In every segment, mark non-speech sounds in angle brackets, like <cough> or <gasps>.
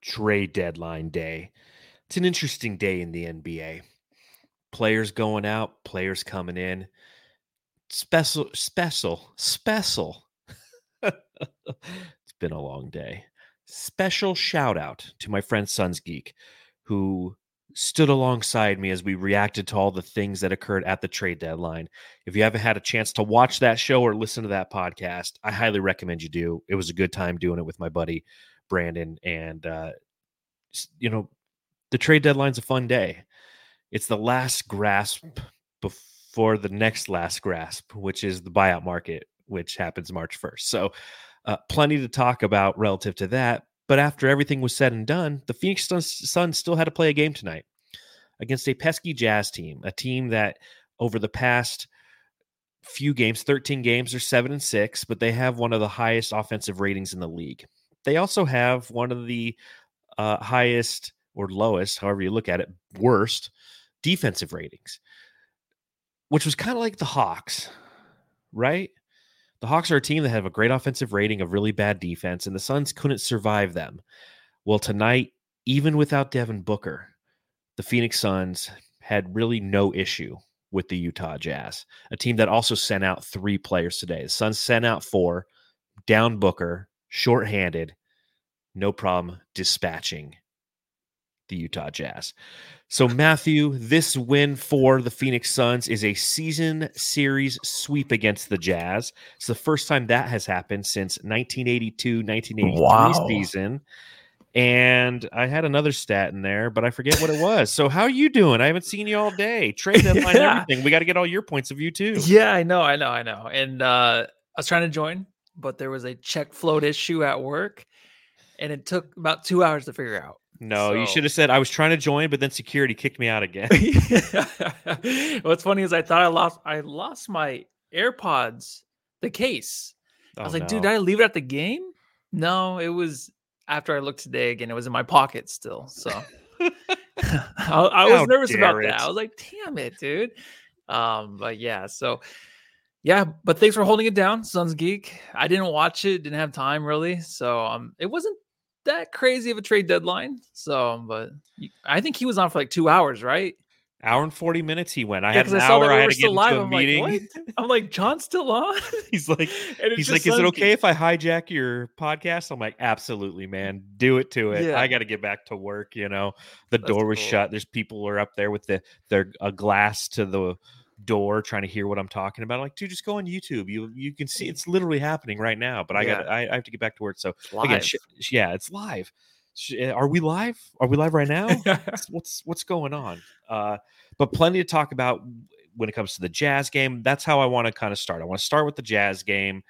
trade deadline day. It's an interesting day in the NBA. Players going out, players coming in. Special, special, special. <laughs> it's been a long day. Special shout out to my friend Suns Geek, who stood alongside me as we reacted to all the things that occurred at the trade deadline. If you haven't had a chance to watch that show or listen to that podcast, I highly recommend you do. It was a good time doing it with my buddy Brandon. And, uh, you know, the trade deadline's a fun day. It's the last grasp before the next last grasp, which is the buyout market, which happens March 1st. So, uh, plenty to talk about relative to that. But after everything was said and done, the Phoenix Suns still had to play a game tonight against a pesky Jazz team, a team that over the past few games, 13 games, are seven and six, but they have one of the highest offensive ratings in the league. They also have one of the uh, highest or lowest, however you look at it, worst defensive ratings, which was kind of like the Hawks, right? The Hawks are a team that have a great offensive rating, of really bad defense, and the Suns couldn't survive them. Well, tonight, even without Devin Booker, the Phoenix Suns had really no issue with the Utah Jazz, a team that also sent out three players today. The Suns sent out four, down Booker, shorthanded, no problem dispatching the Utah Jazz. So, Matthew, this win for the Phoenix Suns is a season series sweep against the Jazz. It's the first time that has happened since 1982 1983 wow. season. And I had another stat in there, but I forget what it was. So, how are you doing? I haven't seen you all day. Trade <laughs> deadline, yeah. everything. We got to get all your points of view, too. Yeah, I know, I know, I know. And uh, I was trying to join, but there was a check float issue at work, and it took about two hours to figure out. No, so. you should have said I was trying to join, but then security kicked me out again. <laughs> What's funny is I thought I lost I lost my AirPods, the case. Oh, I was like, no. dude, did I leave it at the game? No, it was after I looked today again. It was in my pocket still. So <laughs> <laughs> I, I, was nervous about it. that. I was like, damn it, dude. Um, but yeah, so yeah, but thanks for holding it down, Suns Geek. I didn't watch it, didn't have time really. So um it wasn't that crazy of a trade deadline. So, but I think he was on for like two hours, right? Hour and 40 minutes he went. I yeah, had an I hour. I had to get into a I'm meeting. Like, <laughs> I'm like, John's still on? <laughs> he's like, <laughs> he's like, is it okay if I hijack your podcast? I'm like, absolutely, man. Do it to it. Yeah. I got to get back to work. You know, the That's door was cool. shut. There's people are up there with the their a glass to the door trying to hear what I'm talking about. I'm like, dude, just go on YouTube. You you can see it's literally happening right now. But I yeah. got I, I, have to get back to work. So again, sh- yeah, it's live. Sh- eh, are we live? Are we live right now? <laughs> what's what's going on? Uh, but plenty to talk about when it comes to the Jazz game. That's how I want to kind of start. I want to start with the Jazz game.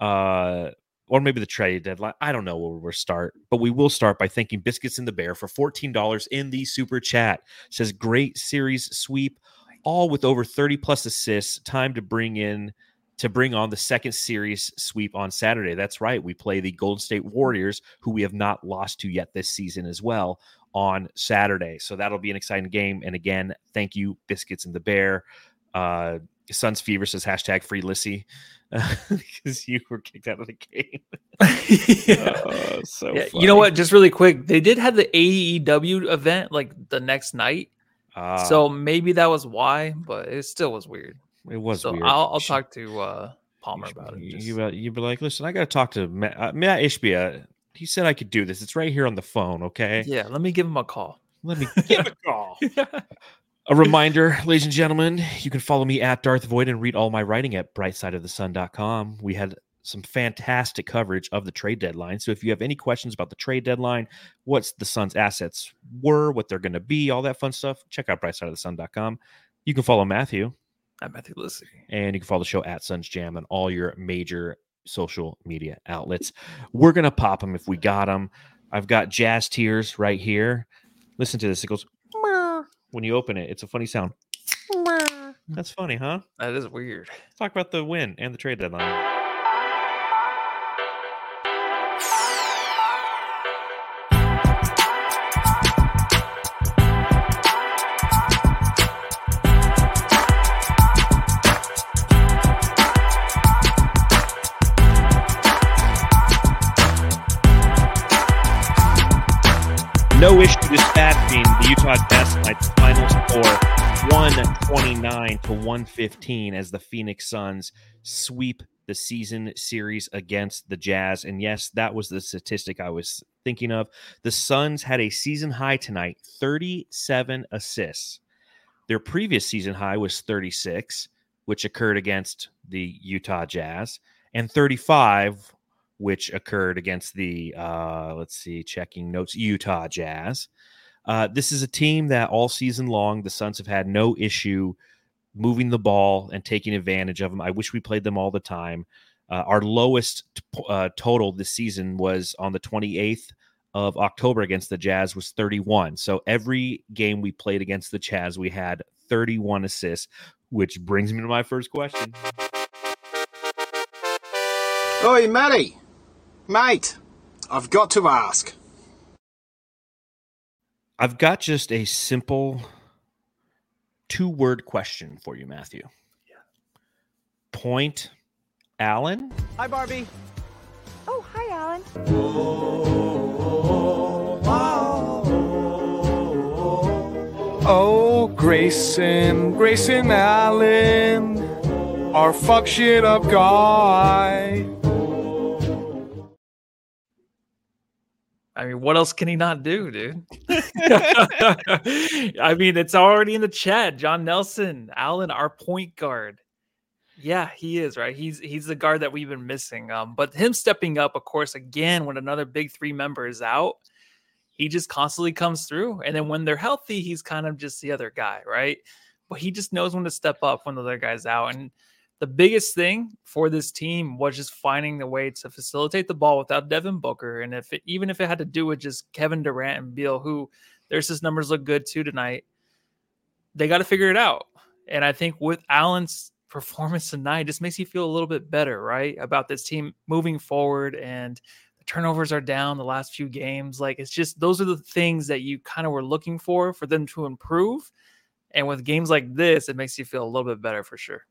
Uh, or maybe the trade deadline. I don't know where we'll start, but we will start by thanking Biscuits in the Bear for $14 in the super chat. It says great series sweep all with over 30 plus assists. Time to bring in to bring on the second series sweep on Saturday. That's right. We play the Golden State Warriors, who we have not lost to yet this season as well, on Saturday. So that'll be an exciting game. And again, thank you, Biscuits and the Bear. Uh, Suns Fever says hashtag free Lissy <laughs> because you were kicked out of the game. <laughs> yeah. Oh, so yeah, you know what? Just really quick, they did have the AEW event like the next night, uh, so maybe that was why, but it still was weird. It was so weird. I'll, I'll talk to uh, Palmer about it. Just... You you be like, listen, I got to talk to Matt, uh, Matt Ishbia. He said I could do this. It's right here on the phone. Okay. Yeah. Let me give him a call. Let me <laughs> give a call. A reminder, ladies and gentlemen, you can follow me at Darth Void and read all my writing at brightsideofthesun.com. We had some fantastic coverage of the trade deadline. So if you have any questions about the trade deadline, what's the Suns' assets were, what they're going to be, all that fun stuff, check out brightsideofthesun.com. You can follow Matthew. I'm Matthew Lissy. And you can follow the show at Suns Jam on all your major social media outlets. We're going to pop them if we got them. I've got jazz tears right here. Listen to this. It goes when you open it. It's a funny sound. That's funny, huh? That is weird. Let's talk about the win and the trade deadline. Issue dispatching the Utah Jazz tonight's final score 129 to 115 as the Phoenix Suns sweep the season series against the Jazz. And yes, that was the statistic I was thinking of. The Suns had a season high tonight 37 assists. Their previous season high was 36, which occurred against the Utah Jazz, and 35, which occurred against the, uh, let's see, checking notes, Utah Jazz. Uh, this is a team that all season long, the Suns have had no issue moving the ball and taking advantage of them. I wish we played them all the time. Uh, our lowest t- uh, total this season was on the 28th of October against the Jazz was 31. So every game we played against the Jazz, we had 31 assists, which brings me to my first question. Oi, Matty. Mate, I've got to ask. I've got just a simple two word question for you, Matthew. Yeah. Point Allen. Hi, Barbie. Oh, hi, Alan. Oh, Grayson, Grayson Allen, our fuck shit up guy. I mean, what else can he not do, dude? <laughs> I mean, it's already in the chat. John Nelson, Allen, our point guard. Yeah, he is right. He's he's the guard that we've been missing. Um, but him stepping up, of course, again when another big three member is out, he just constantly comes through. And then when they're healthy, he's kind of just the other guy, right? But he just knows when to step up when the other guy's out. And the biggest thing for this team was just finding the way to facilitate the ball without Devin Booker. And if it, even if it had to do with just Kevin Durant and Beal, who their assist numbers look good too tonight, they got to figure it out. And I think with Allen's performance tonight, just makes you feel a little bit better, right? About this team moving forward and the turnovers are down the last few games. Like it's just those are the things that you kind of were looking for for them to improve. And with games like this, it makes you feel a little bit better for sure.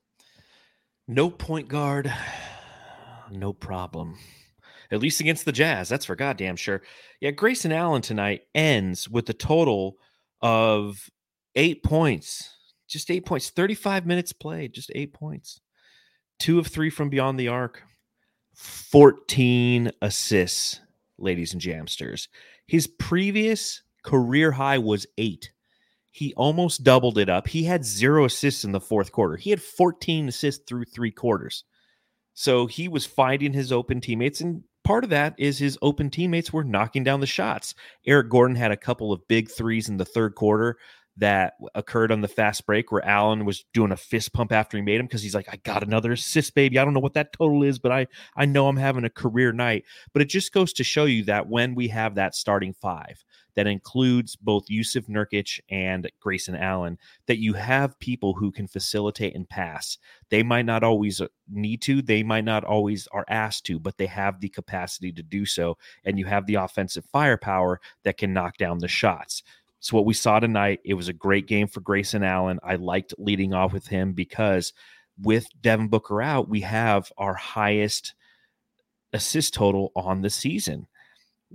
No point guard, no problem. At least against the Jazz, that's for goddamn sure. Yeah, Grayson Allen tonight ends with a total of eight points. Just eight points. 35 minutes played, just eight points. Two of three from beyond the arc. 14 assists, ladies and jamsters. His previous career high was eight. He almost doubled it up. He had zero assists in the fourth quarter. He had 14 assists through three quarters. So he was finding his open teammates. And part of that is his open teammates were knocking down the shots. Eric Gordon had a couple of big threes in the third quarter that occurred on the fast break where Allen was doing a fist pump after he made him because he's like, I got another assist, baby. I don't know what that total is, but I I know I'm having a career night. But it just goes to show you that when we have that starting five, that includes both Jusuf Nurkic and Grayson Allen, that you have people who can facilitate and pass. They might not always uh, need to, they might not always are asked to, but they have the capacity to do so. And you have the offensive firepower that can knock down the shots. So what we saw tonight, it was a great game for Grayson Allen. I liked leading off with him because with Devin Booker out, we have our highest assist total on the season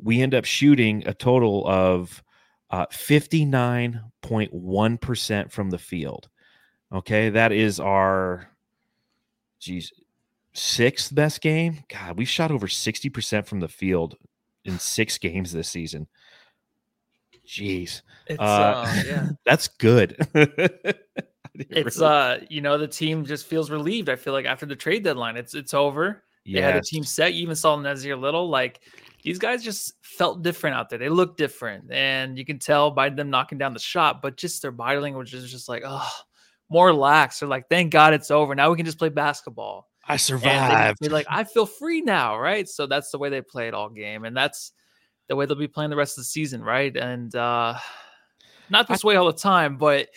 we end up shooting a total of uh, 59.1% from the field. Okay, that is our geez, sixth best game. God, we shot over 60% from the field in six games this season. Jeez. It's, uh, uh, yeah. <laughs> that's good. <laughs> it's really... uh, you know, the team just feels relieved. I feel like after the trade deadline, it's it's over. Yes. They had a team set. You even saw Nassir Little. Like these guys just felt different out there. They looked different, and you can tell by them knocking down the shot. But just their body language is just like, oh, more relaxed. They're like, thank God it's over. Now we can just play basketball. I survived. They're like, I feel free now, right? So that's the way they played all game, and that's the way they'll be playing the rest of the season, right? And uh not this I, way all the time, but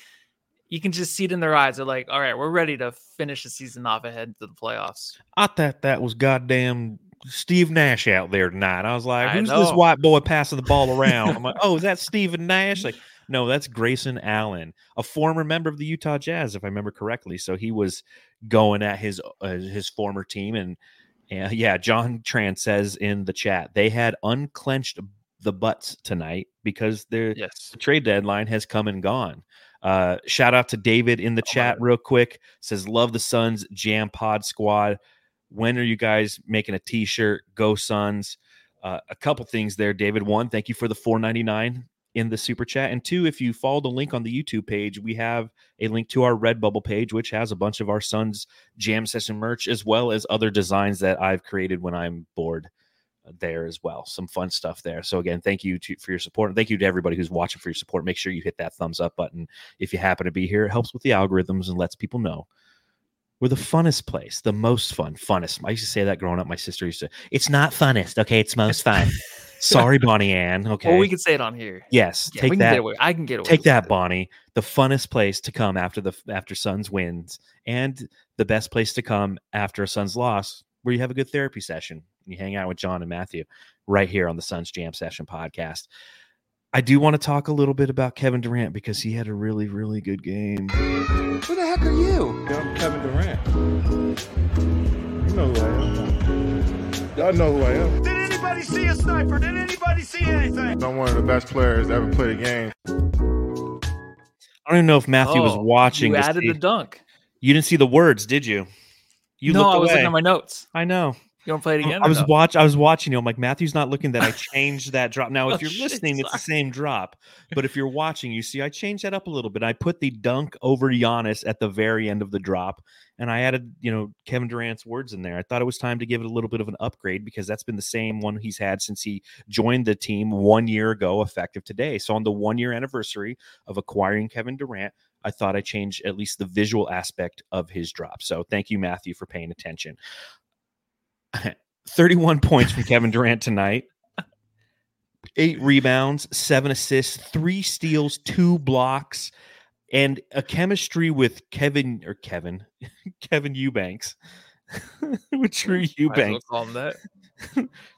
you can just see it in their eyes. They're like, all right, we're ready to finish the season off ahead to the playoffs. I thought that was goddamn Steve Nash out there tonight. I was like, who's this white boy passing the ball <laughs> around? I'm like, oh, is that Steven Nash? Like, no, that's Grayson Allen, a former member of the Utah Jazz, if I remember correctly. So he was going at his uh, his former team, and uh, yeah, John Tran says in the chat they had unclenched the butts tonight because the, Yes. the trade deadline has come and gone. Uh, shout out to David in the Oh chat real quick. Says love the Suns Jam Pod Squad. When are you guys making a T-shirt? Go Suns. Uh, a couple things there, David. One, thank you for the 4.99 in the super chat, and two, if you follow the link on the YouTube page, we have a link to our Redbubble page, which has a bunch of our Suns Jam Session merch as well as other designs that I've created when I'm bored uh, there as well. Some fun stuff there. So again, thank you to, for your support. And thank you to everybody who's watching for your support. Make sure you hit that thumbs up button if you happen to be here. It helps with the algorithms and lets people know. We're the funnest place, the most fun, funnest. I used to say that growing up. My sister used to. It's not funnest, okay. It's most fun. <laughs> Sorry, Bonnie Ann. Okay. Or we can say it on here. yes, Yeah, take we can that. get away. I can get away. Take that, it. Bonnie. The funnest place to come after the after Suns wins, and the best place to come after a Suns loss, where you have a good therapy session. You hang out with John and Matthew, right here on the Suns Jam Session podcast. I do want to talk a little bit about Kevin Durant because he had a really, really good game. Who the heck are you? I'm Kevin Durant. You know who I am. Y'all know who I am. Did anybody see a sniper? Did anybody see anything? I'm one of the best players to ever play the game. I don't even know if Matthew was Oh, watching. You added see- the dunk. you didn't see the words, did you? You no, looked I was away. looking at my notes. I know. You to play it again? I was no? watch. I was watching you. I'm like Matthew's not looking. That I <laughs> changed that drop. Now, oh, if Oh, you're shit, listening, it's the same drop. But if you're <laughs> watching, you see I changed that up a little bit. I put the dunk over Giannis at the very end of the drop, and I added you know Kevin Durant's words in there. I thought it was time to give it a little bit of an upgrade because that's been the same one he's had since he joined the team one year ago, effective today. So on the one year anniversary of acquiring Kevin Durant. I thought I changed at least the visual aspect of his drop. So thank you, Matthew, for paying attention. <laughs> 31 points from Kevin Durant tonight. Eight <laughs> rebounds, seven assists, three steals, two blocks, and a chemistry with Kevin or Kevin, <laughs> Kevin Eubanks. with Drew Might as well Eubanks. call him that.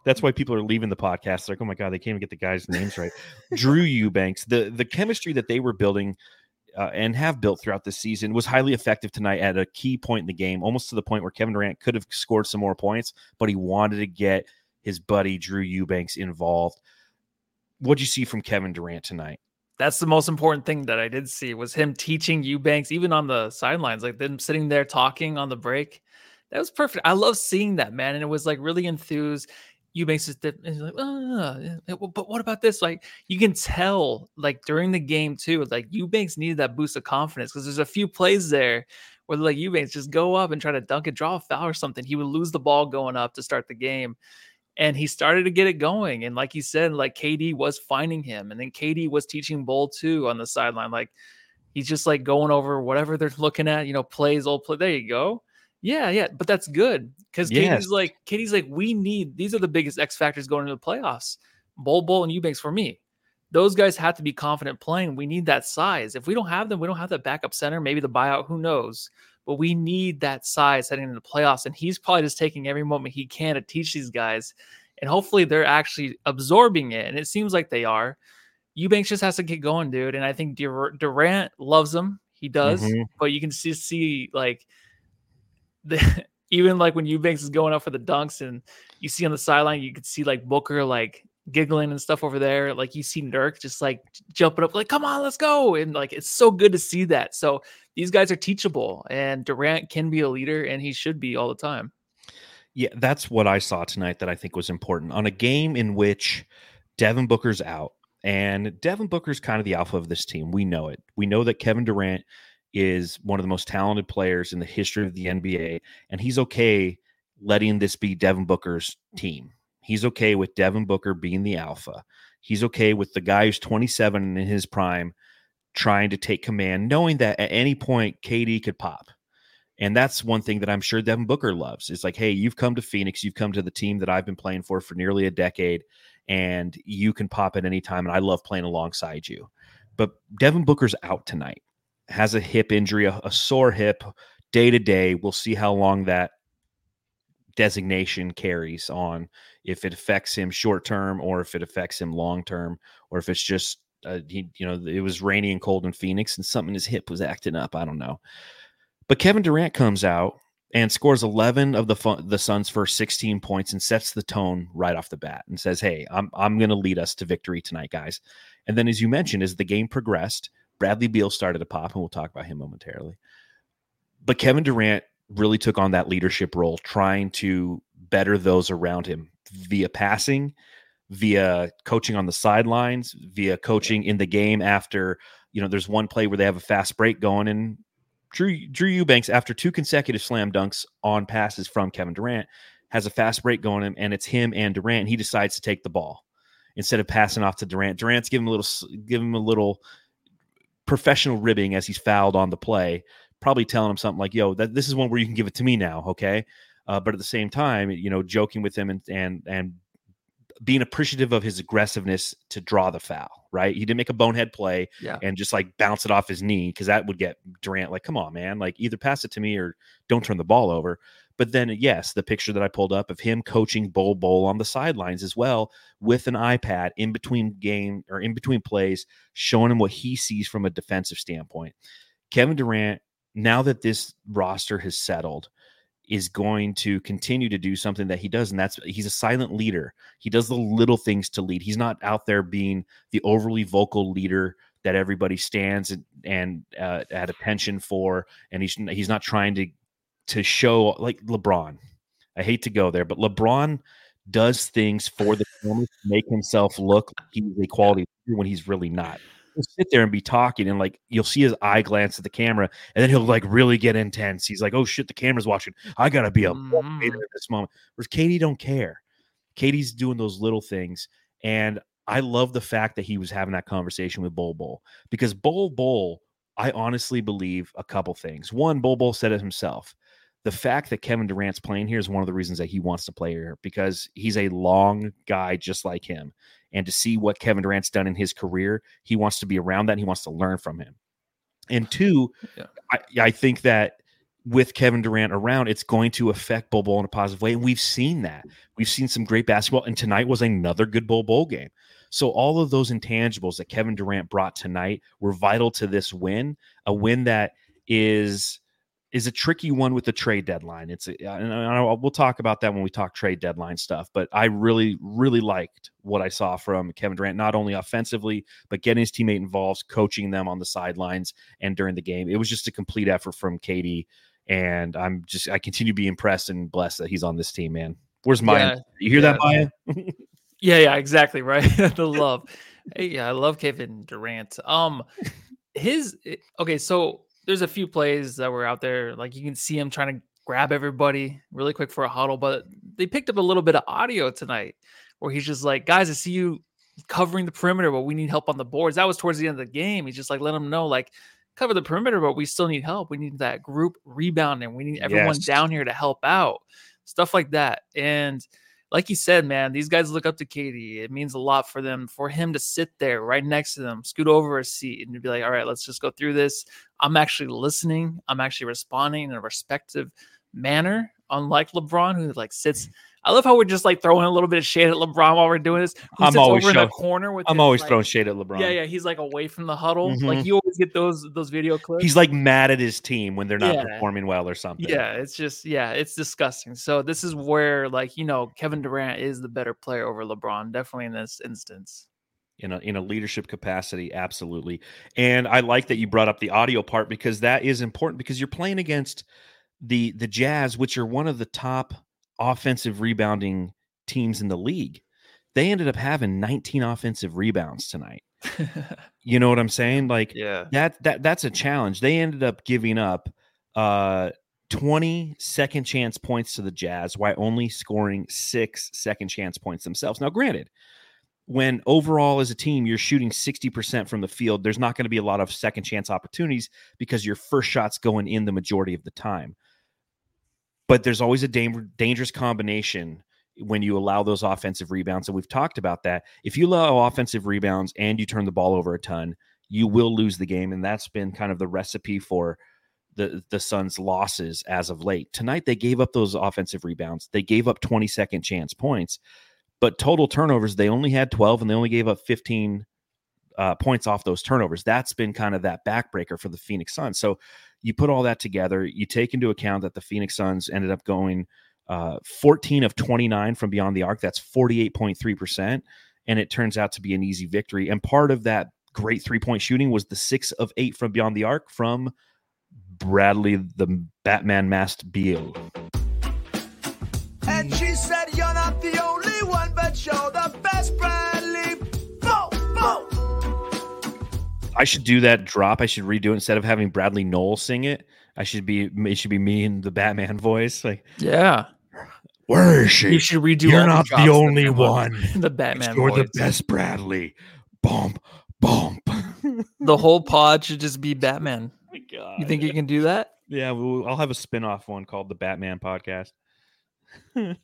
That's why people are leaving the podcast. They're like, oh my god, they can't even get the guys' names right. Drew Eubanks. The the chemistry that they were building uh, and have built throughout this season was highly effective tonight at a key point in the game, almost to the point where Kevin Durant could have scored some more points, but he wanted to get his buddy Drew Eubanks involved. What'd you see from Kevin Durant tonight? That's the most important thing that I did see was him teaching Eubanks, even on the sidelines, like them sitting there talking on the break. That was perfect. I love seeing that, man. And it was like really enthused. Eubanks is like, "Ah, eh, but what about this? Like you can tell, like during the game too, like Eubanks needed that boost of confidence because there's a few plays there where like Eubanks just go up and try to dunk it, draw a foul or something. He would lose the ball going up to start the game. And he started to get it going. And like he said, like KD was finding him. And then KD was teaching Bol too on the sideline. Like he's just like going over whatever they're looking at, you know, plays, old play. There you go. Yeah, yeah. But that's good. Because Yes. KD's like, KD's like, we need these are the biggest X factors going into the playoffs. Bol, Bol, and Eubanks for me. Those guys have to be confident playing. We need that size. If we don't have them, we don't have that backup center, maybe the buyout, who knows? But we need that size heading into the playoffs. And he's probably just taking every moment he can to teach these guys. And hopefully they're actually absorbing it. And it seems like they are. Eubanks just has to get going, dude. And I think Durant loves him. He does. Mhm. But you can see, see like the <laughs> even like when Eubanks is going up for the dunks and you see on the sideline, you could see like Booker like giggling and stuff over there. Like you see Nurk just like jumping up, like, come on, let's go. And like it's so good to see that. So these guys are teachable and Durant can be a leader and he should be all the time. Yeah, that's what I saw tonight that I think was important on a game in which Devin Booker's out. And Devin Booker's kind of the alpha of this team. We know it. We know that Kevin Durant is one of the most talented players in the history of the NBA, and he's okay letting this be Devin Booker's team. He's okay with Devin Booker being the alpha. He's okay with the guy who's 27 and in his prime trying to take command, knowing that at any point KD could pop. And that's one thing that I'm sure Devin Booker loves. It's like, hey, you've come to Phoenix, you've come to the team that I've been playing for for nearly a decade, and you can pop at any time. And I love playing alongside you. But Devin Booker's out tonight, has a hip injury, a, a sore hip, day to day. We'll see how long that designation carries on, if it affects him short term or if it affects him long term, or if it's just, uh, he, you know, it was rainy and cold in Phoenix and something in his hip was acting up. I don't know. But Kevin Durant comes out and scores 11 of the fun, the Suns' first 16 points and sets the tone right off the bat and says, "Hey, I'm I'm going to lead us to victory tonight, guys." And then, as you mentioned, as the game progressed, Bradley Beal started to pop, and we'll talk about him momentarily. But Kevin Durant really took on that leadership role, trying to better those around him via passing, via coaching on the sidelines, via coaching in the game after. You know, there's one play where they have a fast break going, and Drew Drew Eubanks, after two consecutive slam dunks on passes from Kevin Durant, has a fast break going, and it's him and Durant. he decides to take the ball instead of passing off to Durant. Durant's giving him a little, give him a little professional ribbing as he's fouled on the play, probably telling him something like, "Yo, that this is one where you can give it to me now, okay?" Uh, but at the same time, you know, joking with him and and and being appreciative of his aggressiveness to draw the foul, right? He didn't make a bonehead play yeah. and just like bounce it off his knee because that would get Durant like, come on, man, like either pass it to me or don't turn the ball over. But then, yes, the picture that I pulled up of him coaching Bol Bol on the sidelines as well with an iPad in between game or in between plays, showing him what he sees from a defensive standpoint. Kevin Durant, now that this roster has settled, is going to continue to do something that he does and that's he's a silent leader he does the little things to lead he's not out there being the overly vocal leader that everybody stands and, and uh, at attention for and he's he's not trying to to show like lebron i hate to go there but lebron does things for the <sighs> camera to make himself look like he's a quality when he's really not he'll sit there and be talking, and like you'll see his eye glance at the camera, and then he'll like really get intense. He's like, "Oh shit, the camera's watching. I gotta be a mm-hmm. at this moment." Whereas KD don't care. KD's doing those little things, and I love the fact that he was having that conversation with Bol Bol because Bol Bol, I honestly believe a couple things. One, Bol Bol said it himself. The fact that Kevin Durant's playing here is one of the reasons that he wants to play here because he's a long guy just like him and to see what Kevin Durant's done in his career, he wants to be around that and he wants to learn from him. And <sighs> two, yeah. I, I, think that with Kevin Durant around, it's going to affect Bol Bol in a positive way. And we've seen that. We've seen some great basketball, and tonight was another good Bol Bol game. So all of those intangibles that Kevin Durant brought tonight were vital to this win, a win that is is a tricky one with the trade deadline. It's a, and I, we'll talk about that when we talk trade deadline stuff. But I really, really liked what I saw from Kevin Durant, not only offensively but getting his teammate involved, coaching them on the sidelines and during the game. It was just a complete effort from KD, and I'm just I continue to be impressed and blessed that he's on this team. Man, where's Maya? Yeah, you hear yeah. that, Maya? yeah, yeah, exactly right. <laughs> the <laughs> love. Hey, yeah, I love Kevin Durant. Um, his eh, okay, so there's a few plays that were out there. Like you can see him trying to grab everybody really quick for a huddle, but they picked up a little bit of audio tonight where he's just like, guys, I see you covering the perimeter, but we need help on the boards. That was towards the end of the game. He's just like, let them know, like, cover the perimeter, but we still need help. We need that group rebounding. We need everyone yes. down here to help out. Stuff like that. And like you said, man, these guys look up to KD. It means a lot for them, for him to sit there right next to them, scoot over a seat, and be like, all right, let's just go through this. I'm actually listening. I'm actually responding in a respective manner, unlike LeBron, who like sits mm. I love how we're just like throwing a little bit of shade at LeBron while we're doing this. He I'm always over show, in the corner with. I'm his, always like, throwing shade at LeBron. Yeah, yeah, he's like away from the huddle. Mm-hmm. Like you always get those those video clips. He's like mad at his team when they're not yeah. performing well or something. Yeah, it's just yeah, it's disgusting. So this is where like you know Kevin Durant is the better player over LeBron, definitely in this instance in a in a leadership capacity absolutely and i like that you brought up the audio part because that is important because you're playing against the the jazz which are one of the top offensive rebounding teams in the league. They ended up having 19 offensive rebounds tonight. <laughs> you know what I'm saying? Like yeah. that that that's a challenge. They ended up giving up uh 20 second chance points to the Jazz while only scoring six second chance points themselves. Now, granted, when overall as a team you're shooting 60% from the field, there's not going to be a lot of second chance opportunities because your first shot's going in the majority of the time. But there's always a dangerous combination when you allow those offensive rebounds. And we've talked about that. If you allow offensive rebounds and you turn the ball over a ton, you will lose the game. And that's been kind of the recipe for the the Suns' losses as of late. Tonight they gave up those offensive rebounds. They gave up 20 second chance points, but total turnovers they only had 12 and they only gave up 15 uh, points off those turnovers. That's been kind of that backbreaker for the Phoenix Suns. So you put all that together, you take into account that the Phoenix Suns ended up going uh, 14 of 29 from beyond the arc. That's 48.3%. And it turns out to be an easy victory. And part of that great three point shooting was the six of eight from beyond the arc from Bradley, the Batman masked Beal. I should do that drop. I should redo it instead of having Bradley Knoll sing it. I should be it should be me in the Batman <laughs> voice. Like, Yeah. where is she? You should redo. It. You're not the only come up. one. <laughs> the Batman. You're the best, Bradley. Bump, bump. <laughs> The whole pod should just be Batman. Oh my God. You think you can do that? Yeah, well, I'll have a spin-off one called the Batman podcast. Should.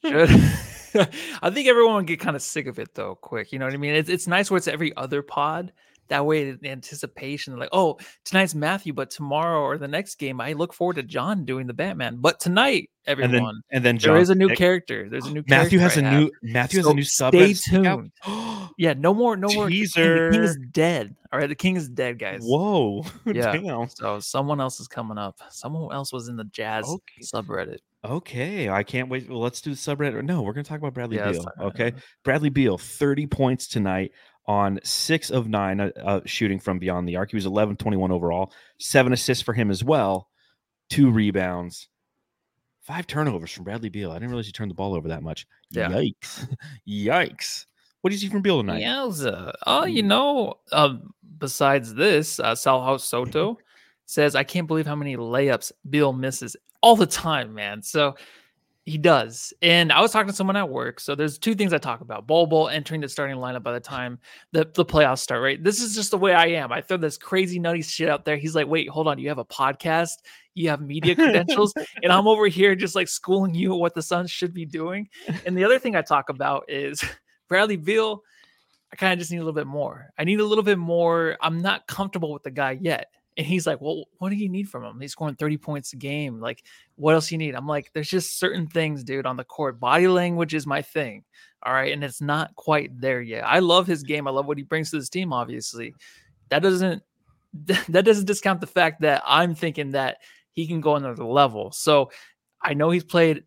I think everyone would get kind of sick of it though, quick. You know what I mean? It's it's nice where it's every other pod. That way, the anticipation, like, oh, tonight's Matthew, but tomorrow or the next game, I look forward to John doing the Batman. But tonight, and everyone, then and then john, there is a new pick. character. There's a new Matthew has a I new have. Matthew has So a new sub. stay out. <gasps> Yeah, no more, no more. King- The king is <gasps> dead. All right, the king is dead, guys. Whoa. <laughs> Yeah. Damn. So someone else is coming up. Someone else was in the jazz Okay. subreddit. Okay. I can't wait. Well, let's do the subreddit. No, we're gonna talk about Bradley Yeah, Beal. Okay. Bradley Beal, 30 points tonight on six of nine uh, uh, shooting from beyond the arc. He was 11 21 overall, seven assists for him as well, two rebounds, five turnovers from Bradley Beal. I didn't realize he turned the ball over that much. Yeah. Yikes. <laughs> Yikes. What do you see from Beal tonight? Yowza. Oh, you Mm. know, um, besides this, uh, Salhouse Soto <clears throat> says, I can't believe how many layups Bill misses all the time, man. So he does. And I was talking to someone at work. So there's two things I talk about Bol Bol entering the starting lineup by the time the, the playoffs start, right? This is just the way I am. I throw this crazy nutty shit out there. He's like, wait, hold on. You have a podcast, you have media credentials, <laughs> and I'm over here just like schooling you what the Suns should be doing. And the other thing I talk about is <laughs> Bradley Beal. I kind of just need a little bit more. I need a little bit more. I'm not comfortable with the guy yet. And he's like, Well, what do you need from him? He's scoring 30 points a game. Like, what else you need? I'm like, there's just certain things, dude, on the court. Body language is my thing. All right. And it's not quite there yet. I love his game. I love what he brings to this team, obviously. That doesn't <laughs> that doesn't discount the fact that I'm thinking that he can go another level. So I know he's played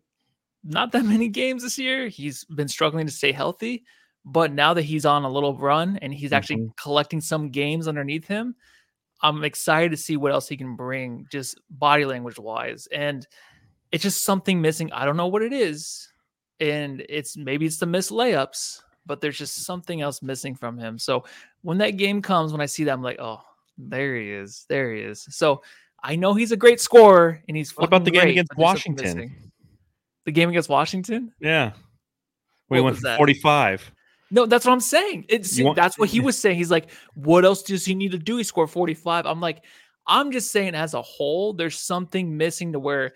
not that <laughs> many games this year. He's been struggling to stay healthy. But now that he's on a little run and he's actually mm-hmm. collecting some games underneath him, I'm excited to see what else he can bring, just body language wise. And it's just something missing. I don't know what it is. And it's maybe it's the missed layups, but there's just something else missing from him. So when that game comes, when I see that, I'm like, oh, there he is. There he is. So I know he's a great scorer and he's What about the game great, against but there's something Washington? The game against Washington? Yeah. We What went that? 45. No, that's what I'm saying. It's want- that's what he was saying. He's like, what else does he need to do? He scored 45. I'm like, I'm just saying as a whole, there's something missing to where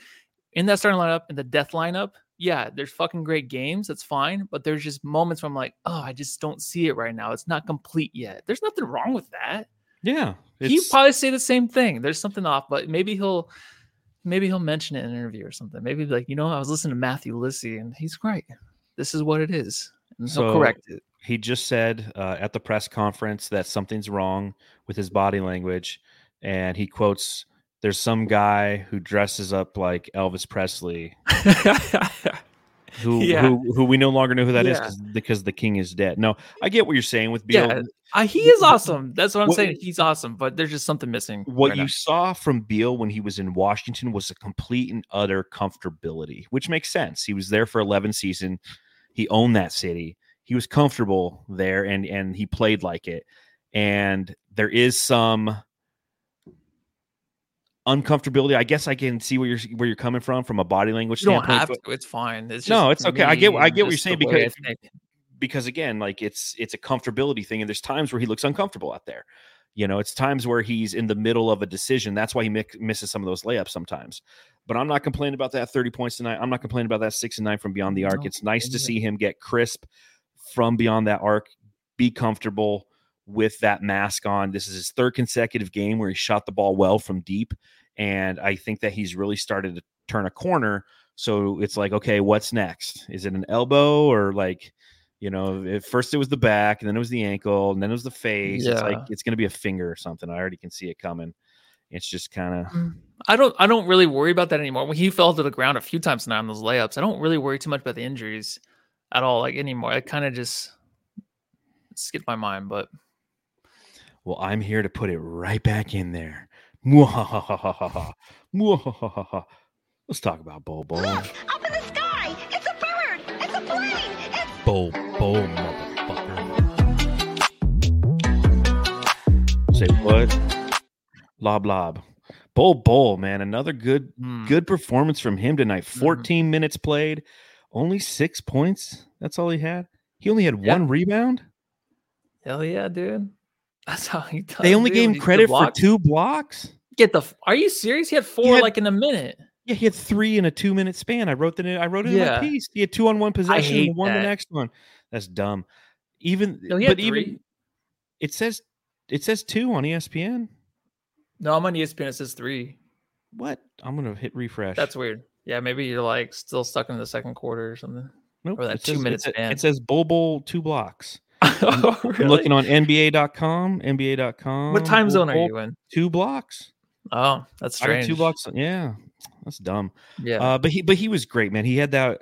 in that starting lineup, in the death lineup, yeah, there's fucking great games. That's fine. But there's just moments where I'm like, oh, I just don't see it right now. It's not complete yet. There's nothing wrong with that. Yeah. He'd probably say the same thing. There's something off, but maybe he'll maybe he'll mention it in an interview or something. Maybe be like, you know, I was listening to Matthew Lissy and he's right. This is what it is. So- correct it. he just said uh, at the press conference that something's wrong with his body language and he quotes there's some guy who dresses up like elvis presley <laughs> who Yeah. who, who we no longer know who that is Yeah. 'cause- because the king is dead no i get what you're saying with Beal. Yeah, Uh, he is awesome. That's what I'm What- saying. He's awesome, but there's just something missing. what right you now. saw from Beal when he was in Washington was a complete and utter comfortability, which makes sense. He was there for 11 season. He owned that city. He was comfortable there and and he played like it. And there is some uncomfortability. I guess I can see where you're where you're coming from from a body language you don't standpoint. have to. It's fine. It's No, it's okay. I get- I get what you're saying the way I because- because again, like it's it's a comfortability thing, and there's times where he looks uncomfortable out there. You know, it's times where he's in the middle of a decision. That's why he mi- misses some of those layups sometimes. But I'm not complaining about that 30 points tonight. I'm not complaining about that six and nine from beyond the arc. No, it's nice to see him get crisp from beyond that arc, be comfortable with that mask on. This is his third consecutive game where he shot the ball well from deep. And I think that he's really started to turn a corner. So it's like, okay, what's next? Is it an elbow or like, you know, at first it was the back, and then it was the ankle, and then it was the face. It's like Yeah. it's going to be a finger or something. I already can see it coming. It's just kind of Mm. I don't I don't really worry about that anymore. When he fell to the ground a few times now in those layups, I don't really worry too much about the injuries at all, like anymore. I kind of just skipped my mind, but well, I'm here to put it right back in there. Let's talk about Bol Bol, motherfucker. Say what? Lob lob. Bol Bol, man. Another good Hmm. good performance from him tonight. Mm-hmm. 14 minutes played, only six points. That's all he had. He only had Yeah. one rebound. hell yeah, dude. <laughs> That's how he does. They only dude, gave him credit for two blocks. Get the. Are you serious? He had four had- like in a minute. Yeah, he had three in a two minute span. I wrote that in, I wrote it in Yeah. my piece. He had two on one possession and one that. the next one. That's dumb. Even No, but even it says it says two on ESPN. No, I'm on ESPN. It says three. What? I'm gonna hit refresh. That's weird. Yeah, maybe you're like still stuck in the second quarter or something. nope. or that it says- two-minute it span. It says Bol Bol two blocks. <laughs> Oh, I'm looking on NBA.com. NBA.com. What time Bol zone are Bol, you in? Two blocks. Oh, that's strange. two blocks. Yeah, that's dumb. Yeah. Uh, but he but he was great, man. He had that.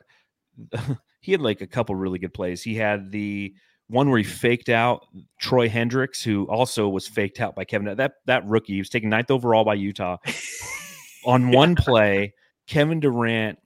<laughs> he had like a couple really good plays. He had the one where he faked out Troy Hendricks, who also was faked out by Kevin. That that rookie, he was taken ninth overall by Utah. <laughs> On one play, Kevin Durant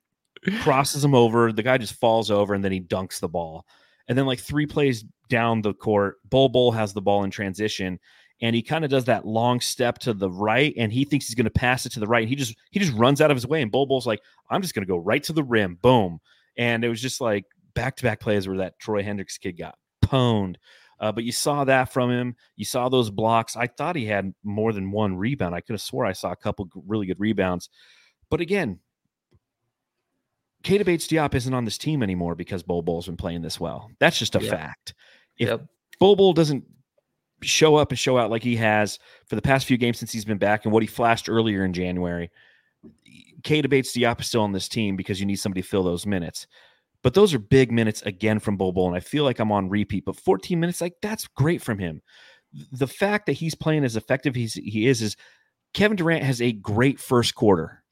crosses him over. The guy just falls over, and then he dunks the ball. And then like three plays down the court, Bol Bol has the ball in transition, and he kind of does that long step to the right, and he thinks he's going to pass it to the right. He just he just runs out of his way, and Bol Bol's like, "I'm just going to go right to the rim, boom!" And it was just like back to back plays where that Troy Hendricks kid got pwned. Uh, but you saw that from him. You saw those blocks. I thought he had more than one rebound. I could have swore I saw a couple really good rebounds. But again, Keita Bates-Diop isn't on this team anymore because Bol Bol's been playing this well. That's just a Yeah. fact. If Yep. Bol doesn't show up and show out like he has for the past few games since he's been back and what he flashed earlier in January, Keita debates is still on this team because you need somebody to fill those minutes. But those are big minutes again from Bol, and I feel like I'm on repeat. But 14 minutes, like that's great from him. The fact that he's playing as effective as he is is Kevin Durant has a great first quarter,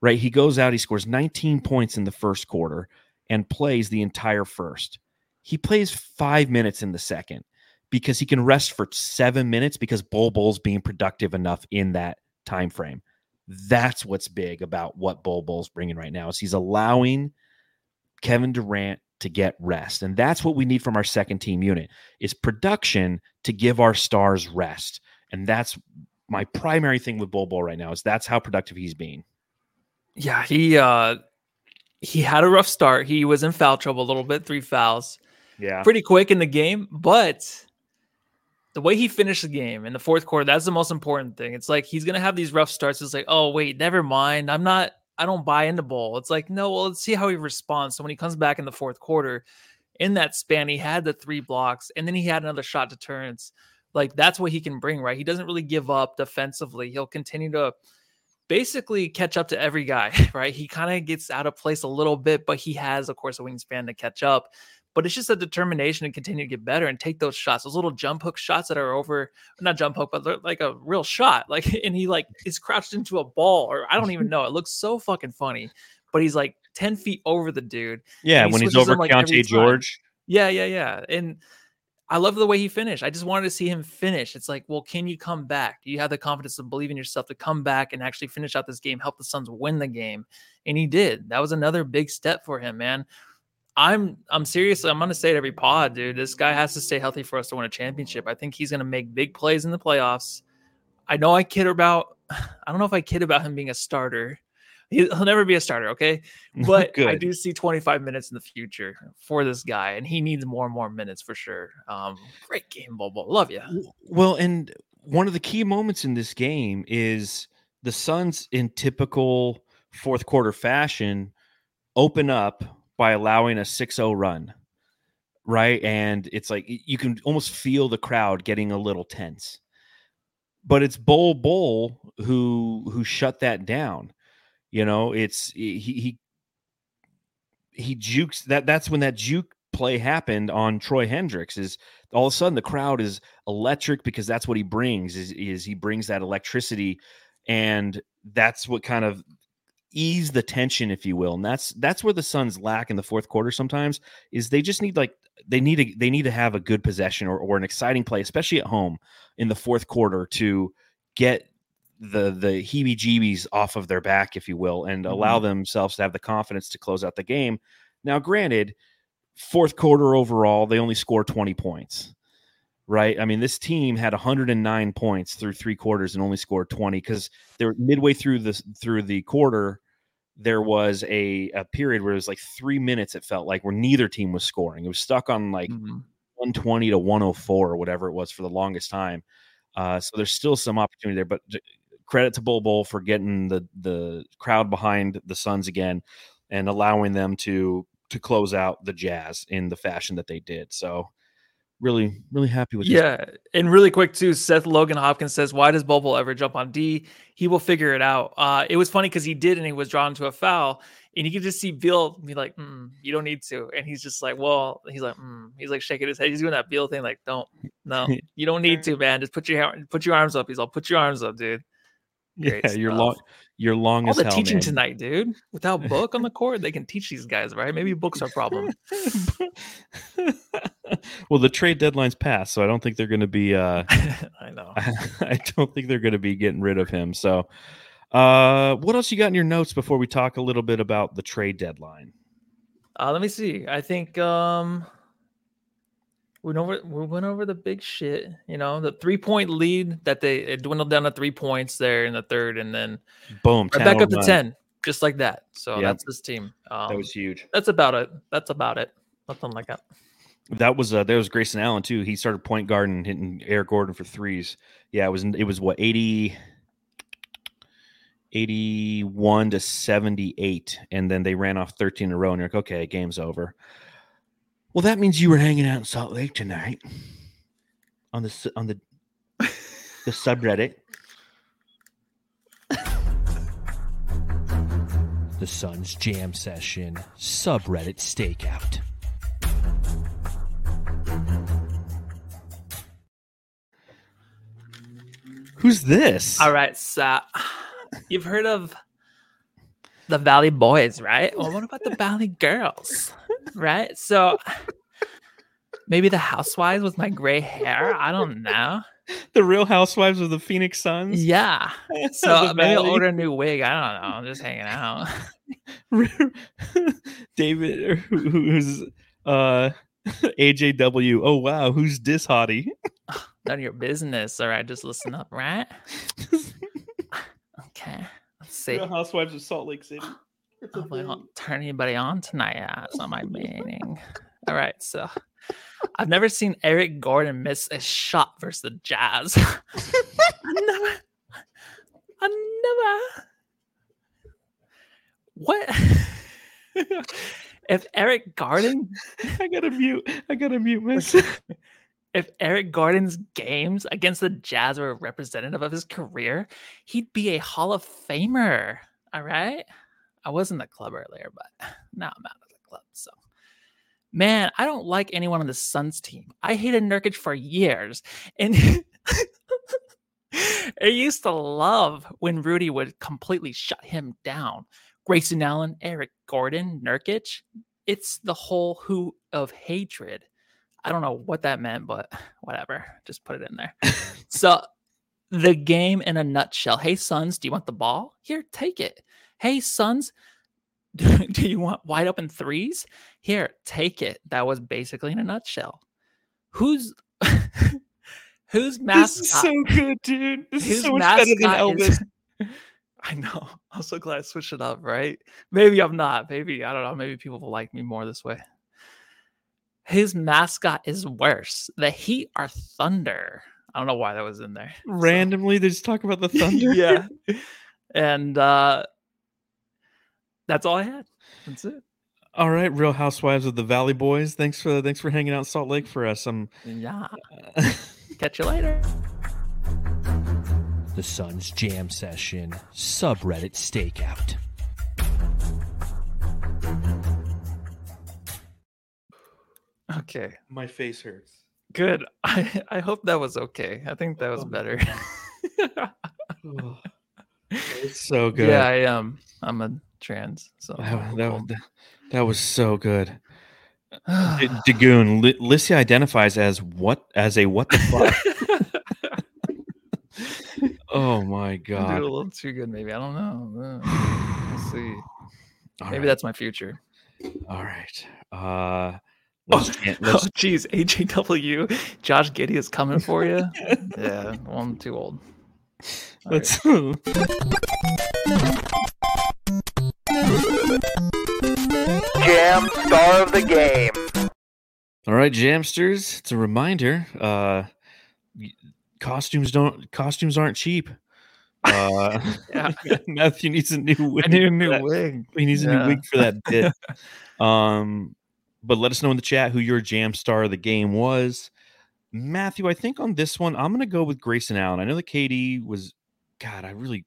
right? He goes out, he scores 19 points in the first quarter and plays the entire first. He plays five minutes in the second because he can rest for seven minutes because Bol Bol's being productive enough in that time frame. That's what's big about what Bol Bol's bringing right now is he's allowing Kevin Durant to get rest. And that's what we need from our second team unit is production to give our stars rest. And that's my primary thing with Bol Bol right now is that's how productive he's being. Yeah, he uh he had a rough start. He was in foul trouble a little bit, three fouls. Yeah. Pretty quick in the game, but the way he finished the game in the fourth quarter, that's the most important thing. It's like he's gonna have these rough starts. It's like, oh wait, never mind. I'm not I don't buy into Bol. It's like, no, well, let's see how he responds. So when he comes back in the fourth quarter, in that span, he had the three blocks and then he had another shot turns. Like that's what he can bring, right? He doesn't really give up defensively. He'll continue to basically catch up to every guy, <laughs> right? He kind of gets out of place a little bit, but he has, of course, a wingspan to catch up. But it's just a determination to continue to get better and take those shots, those little jump hook shots that are over, not jump hook, but like a real shot. <laughs> Like, and he like is crouched into a ball, or I don't even <laughs> know. It looks so fucking funny, but he's like 10 feet over the dude. Yeah, he when he's over like, Keyonte. George. Yeah, yeah, yeah. And I love the way he finished. I just wanted to see him finish. It's like, well, can you come back? Do you have the confidence to believe in yourself to come back and actually finish out this game, help the Suns win the game? And he did. That was another big step for him, man. I'm I'm serious. I'm gonna say it every pod, dude. This guy has to stay healthy for us to win a championship. I think he's gonna make big plays in the playoffs. I know I kid about. <sighs> I don't know if I kid about him being a starter. He- He'll never be a starter, okay? <laughs> But I do see 25 minutes in the future for this guy, and he needs more and more minutes for sure. Um, great game, Bobo. Love you. Well, and one of the key moments in this game is the Suns, in typical fourth quarter fashion, open up by allowing a 6 0 run. Right. And it's like you can almost feel the crowd getting a little tense. But it's Bol Bol who who shut that down. You know, it's he he he jukes that that's when that juke play happened on Troy Hendricks is all of a sudden the crowd is electric because that's what he brings is, is he brings that electricity and that's what kind of ease the tension, if you will. And that's that's where the Suns lack in the fourth quarter sometimes is they just need like they need to they need to have a good possession or, or an exciting play, especially at home in the fourth quarter to get the the heebie jeebies off of their back, if you will, and allow Mm-hmm. themselves to have the confidence to close out the game. Now, granted, fourth quarter overall, they only scored 20 points. Right. I mean, this team had 109 points through three quarters and only scored 20 because they're midway through this through the quarter. There was a, a period where it was like three minutes, it felt like, where neither team was scoring. It was stuck on like Mhm. 120 to 104 or whatever it was for the longest time. Uh, so there's still some opportunity there, but credit to Bol Bol for getting the the crowd behind the Suns again and allowing them to to close out the Jazz in the fashion that they did. So really, really happy with this. Yeah, and really quick too. Seth Logan Hopkins says, "Why does Bobo ever jump on D? He will figure it out." Uh, it was funny because he did, and he was drawn to a foul, and you could just see Bill be like, mm, "You don't need to," and he's just like, "Well," he's like, mm. he's like shaking his head. He's doing that Bill thing, like, "Don't, no, <laughs> you don't need to, man. Just put your put your arms up." He's all, "Put your arms up, dude." <laughs> Yeah, Great you're stuff. long. You're long All as the hell, teaching man. tonight, dude. Without <laughs> book on the court, they can teach these guys, right? Maybe books are a problem. <laughs> well, the trade deadline's passed, so I don't think they're going to be. Uh, <laughs> I know. I don't think they're going to be getting rid of him. So, uh, what else you got in your notes before we talk a little bit about the trade deadline? Uh, let me see. I think um we went over we went over the big shit. You know, the three point lead that they it dwindled down to three points there in the third, and then Boom, right back up to ten, just like that. So Yep. that's this team. Um, That was huge. that's about it. That's about it. Nothing like that. That was uh, there was Grayson Allen too. He started point guard and hitting Eric Gordon for threes. Yeah, it was it was what 80, 81 to 78 and then they ran off 13 in a row and you're like, "Okay, game's over." Well, that means you were hanging out in Salt Lake tonight on the on the the subreddit. the Suns Jam Session subreddit stakeout. Who's this? All right, so you've heard of the Valley Boys, right? Well, what about the Valley Girls, right? So maybe the Housewives with my gray hair. I don't know. The Real Housewives of the Phoenix Suns. Yeah. <laughs> So maybe I'll order a new wig. I don't know. I'm just hanging out. <laughs> David, who's uh, <laughs> AJW. Oh wow, who's this hottie? <sighs> None of your business. All right, just listen up, right? Okay. Let's see. Real Housewives of Salt Lake City. <sighs> Hopefully, oh, I don't turn anybody on tonight. Uh, yeah, that's not my <laughs> meaning. All right, so I've never seen Eric Gordon miss a shot versus the Jazz. <laughs> I never, I never. What? <laughs> if Eric Gordon, I gotta mute. I gotta mute myself. if Eric Gordon's games against the Jazz were representative of his career, he'd be a Hall of Famer. All right. I was in the club earlier, but <laughs> now I'm out of the club. So, man, I don't like anyone on the Suns team. I hated Nurkic for years. And <laughs> I used to love when Rudy would completely shut him down. Grayson Allen, Eric Gordon, Nurkic. It's the whole who of hatred. I don't know what that meant, but <laughs> whatever. Just put it in there. so, the game in a nutshell. Hey, Suns, do you want the ball? Here, take it. Hey, Suns, do, <laughs> do you want wide open threes? Here, take it. That was basically in a nutshell. Who's <laughs> whose This is so good, dude. This is so much better than mascot Elvis. is- <laughs> I know. I'm so glad I switched it up, right? Maybe I'm not. Maybe I don't know. Maybe people will like me more this way. His mascot is worse. The Heat are Thunder. I don't know why that was in there. So- Randomly, they just talk about the Thunder. yeah. And uh that's all I had. That's it. All right, Real Housewives of the Valley Boys. Thanks for thanks for hanging out in Salt Lake for us. Um, Yeah. <laughs> Catch you later. the Suns Jam Session subreddit stakeout. Okay. My face hurts. Good. <laughs> I, I hope that was okay. I think that was better. <laughs> It's so good. Yeah, I am. I'm a trans. So That, that, that, was so good. <sighs> Dagoon, Li- Lissy identifies as what as a what the fuck? <laughs> oh my god! a little too good, maybe. I don't know. Uh, We'll <sighs> see. All Maybe right, that's my future. all right. Uh, Oh, let's, oh, let's geez, AJW, Josh Giddey is coming for you. <laughs> yeah, well, I'm too old. All right. <laughs> Jam star of the game. All right, Jamsters. It's a reminder. Uh, costumes don't costumes aren't cheap. Uh, <laughs> Yeah. <laughs> Matthew needs a new wig. I need a new that. wig. He needs a new wig for that <laughs> bit. um, but let us know in the chat who your jam star of the game was. Matthew, I think on this one, I'm going to go with Grayson Allen. I know that KD was, God, I really,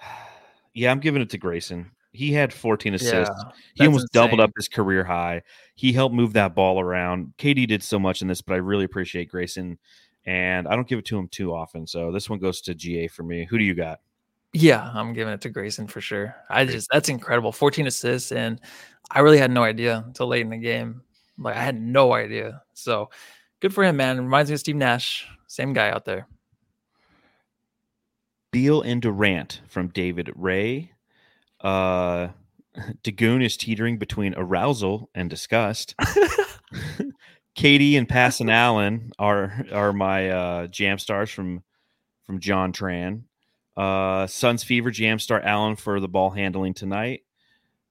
<sighs> yeah, I'm giving it to Grayson. He had 14 assists. Yeah, he almost doubled up his career high. He helped move that ball around. KD did so much in this, but I really appreciate Grayson. And I don't give it to him too often. So this one goes to GA for me. Who do you got? Yeah, I'm giving it to Grayson for sure. I just that's incredible. 14 assists, and I really had no idea until late in the game. Like I had no idea. So good for him, man. Reminds me of Steve Nash. Same guy out there. Beal and Durant from David Ray. Uh, <laughs> Dagoon is teetering between arousal and disgust. <laughs> Katie and Passon Allen are are my uh, jam stars from from John Tran. Uh, Suns Fever jam star Allen for the ball handling tonight.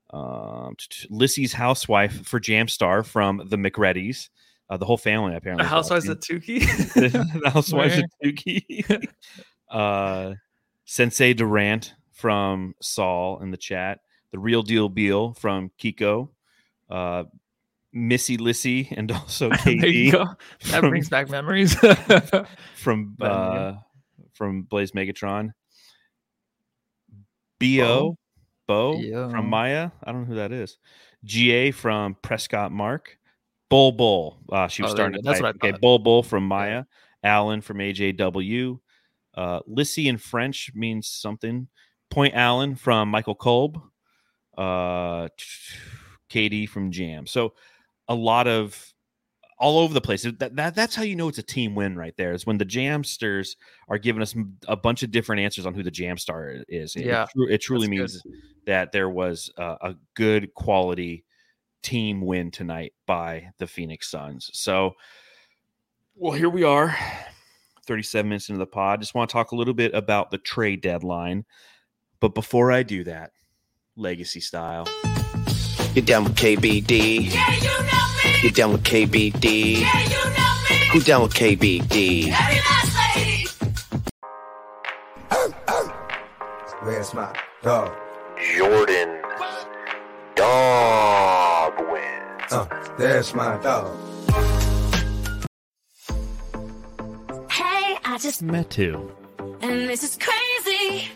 Um, t- Lissy's housewife for jam star from the McReadys. Uh, the whole family apparently. The <laughs> Housewives of Tukey. the Housewives of? Tukey. uh, Sensei Durant from Saul in the chat. The real deal Beal from Kiko. Uh, Missy Lissy and also <laughs> KD. That from- brings back memories. <laughs> from <laughs> yeah. uh, from Blaze Megatron. Bo Bo Bo. from Maya. I don't know who that is. GA from Prescott Mark. Bol Bol. Uh, she was Oh, starting to. That's type. what I Okay. Bol Bol from Maya. Allen from AJW. Uh, Lissy in French means something. Point Allen from Michael Kolb. Uh, Katie from Jam. So a lot of all over the place. That, that that's how you know it's a team win right there. Is when the Jamsters are giving us a bunch of different answers on who the Jam star is. It, Yeah, it, tru- it truly that's good. means that there was a, a good quality team win tonight by the Phoenix Suns. So, well, here we are, 37 minutes into the pod. Just want to talk a little bit about the trade deadline. But before I do that, legacy style. You down with KBD? Yeah, you know me. You down with KBD? Yeah, you know me. Who down with KBD? Every last lady. Where's my dog? Jordan Dog wins. Uh, there's my dog. Hey, I just met you. and this is crazy,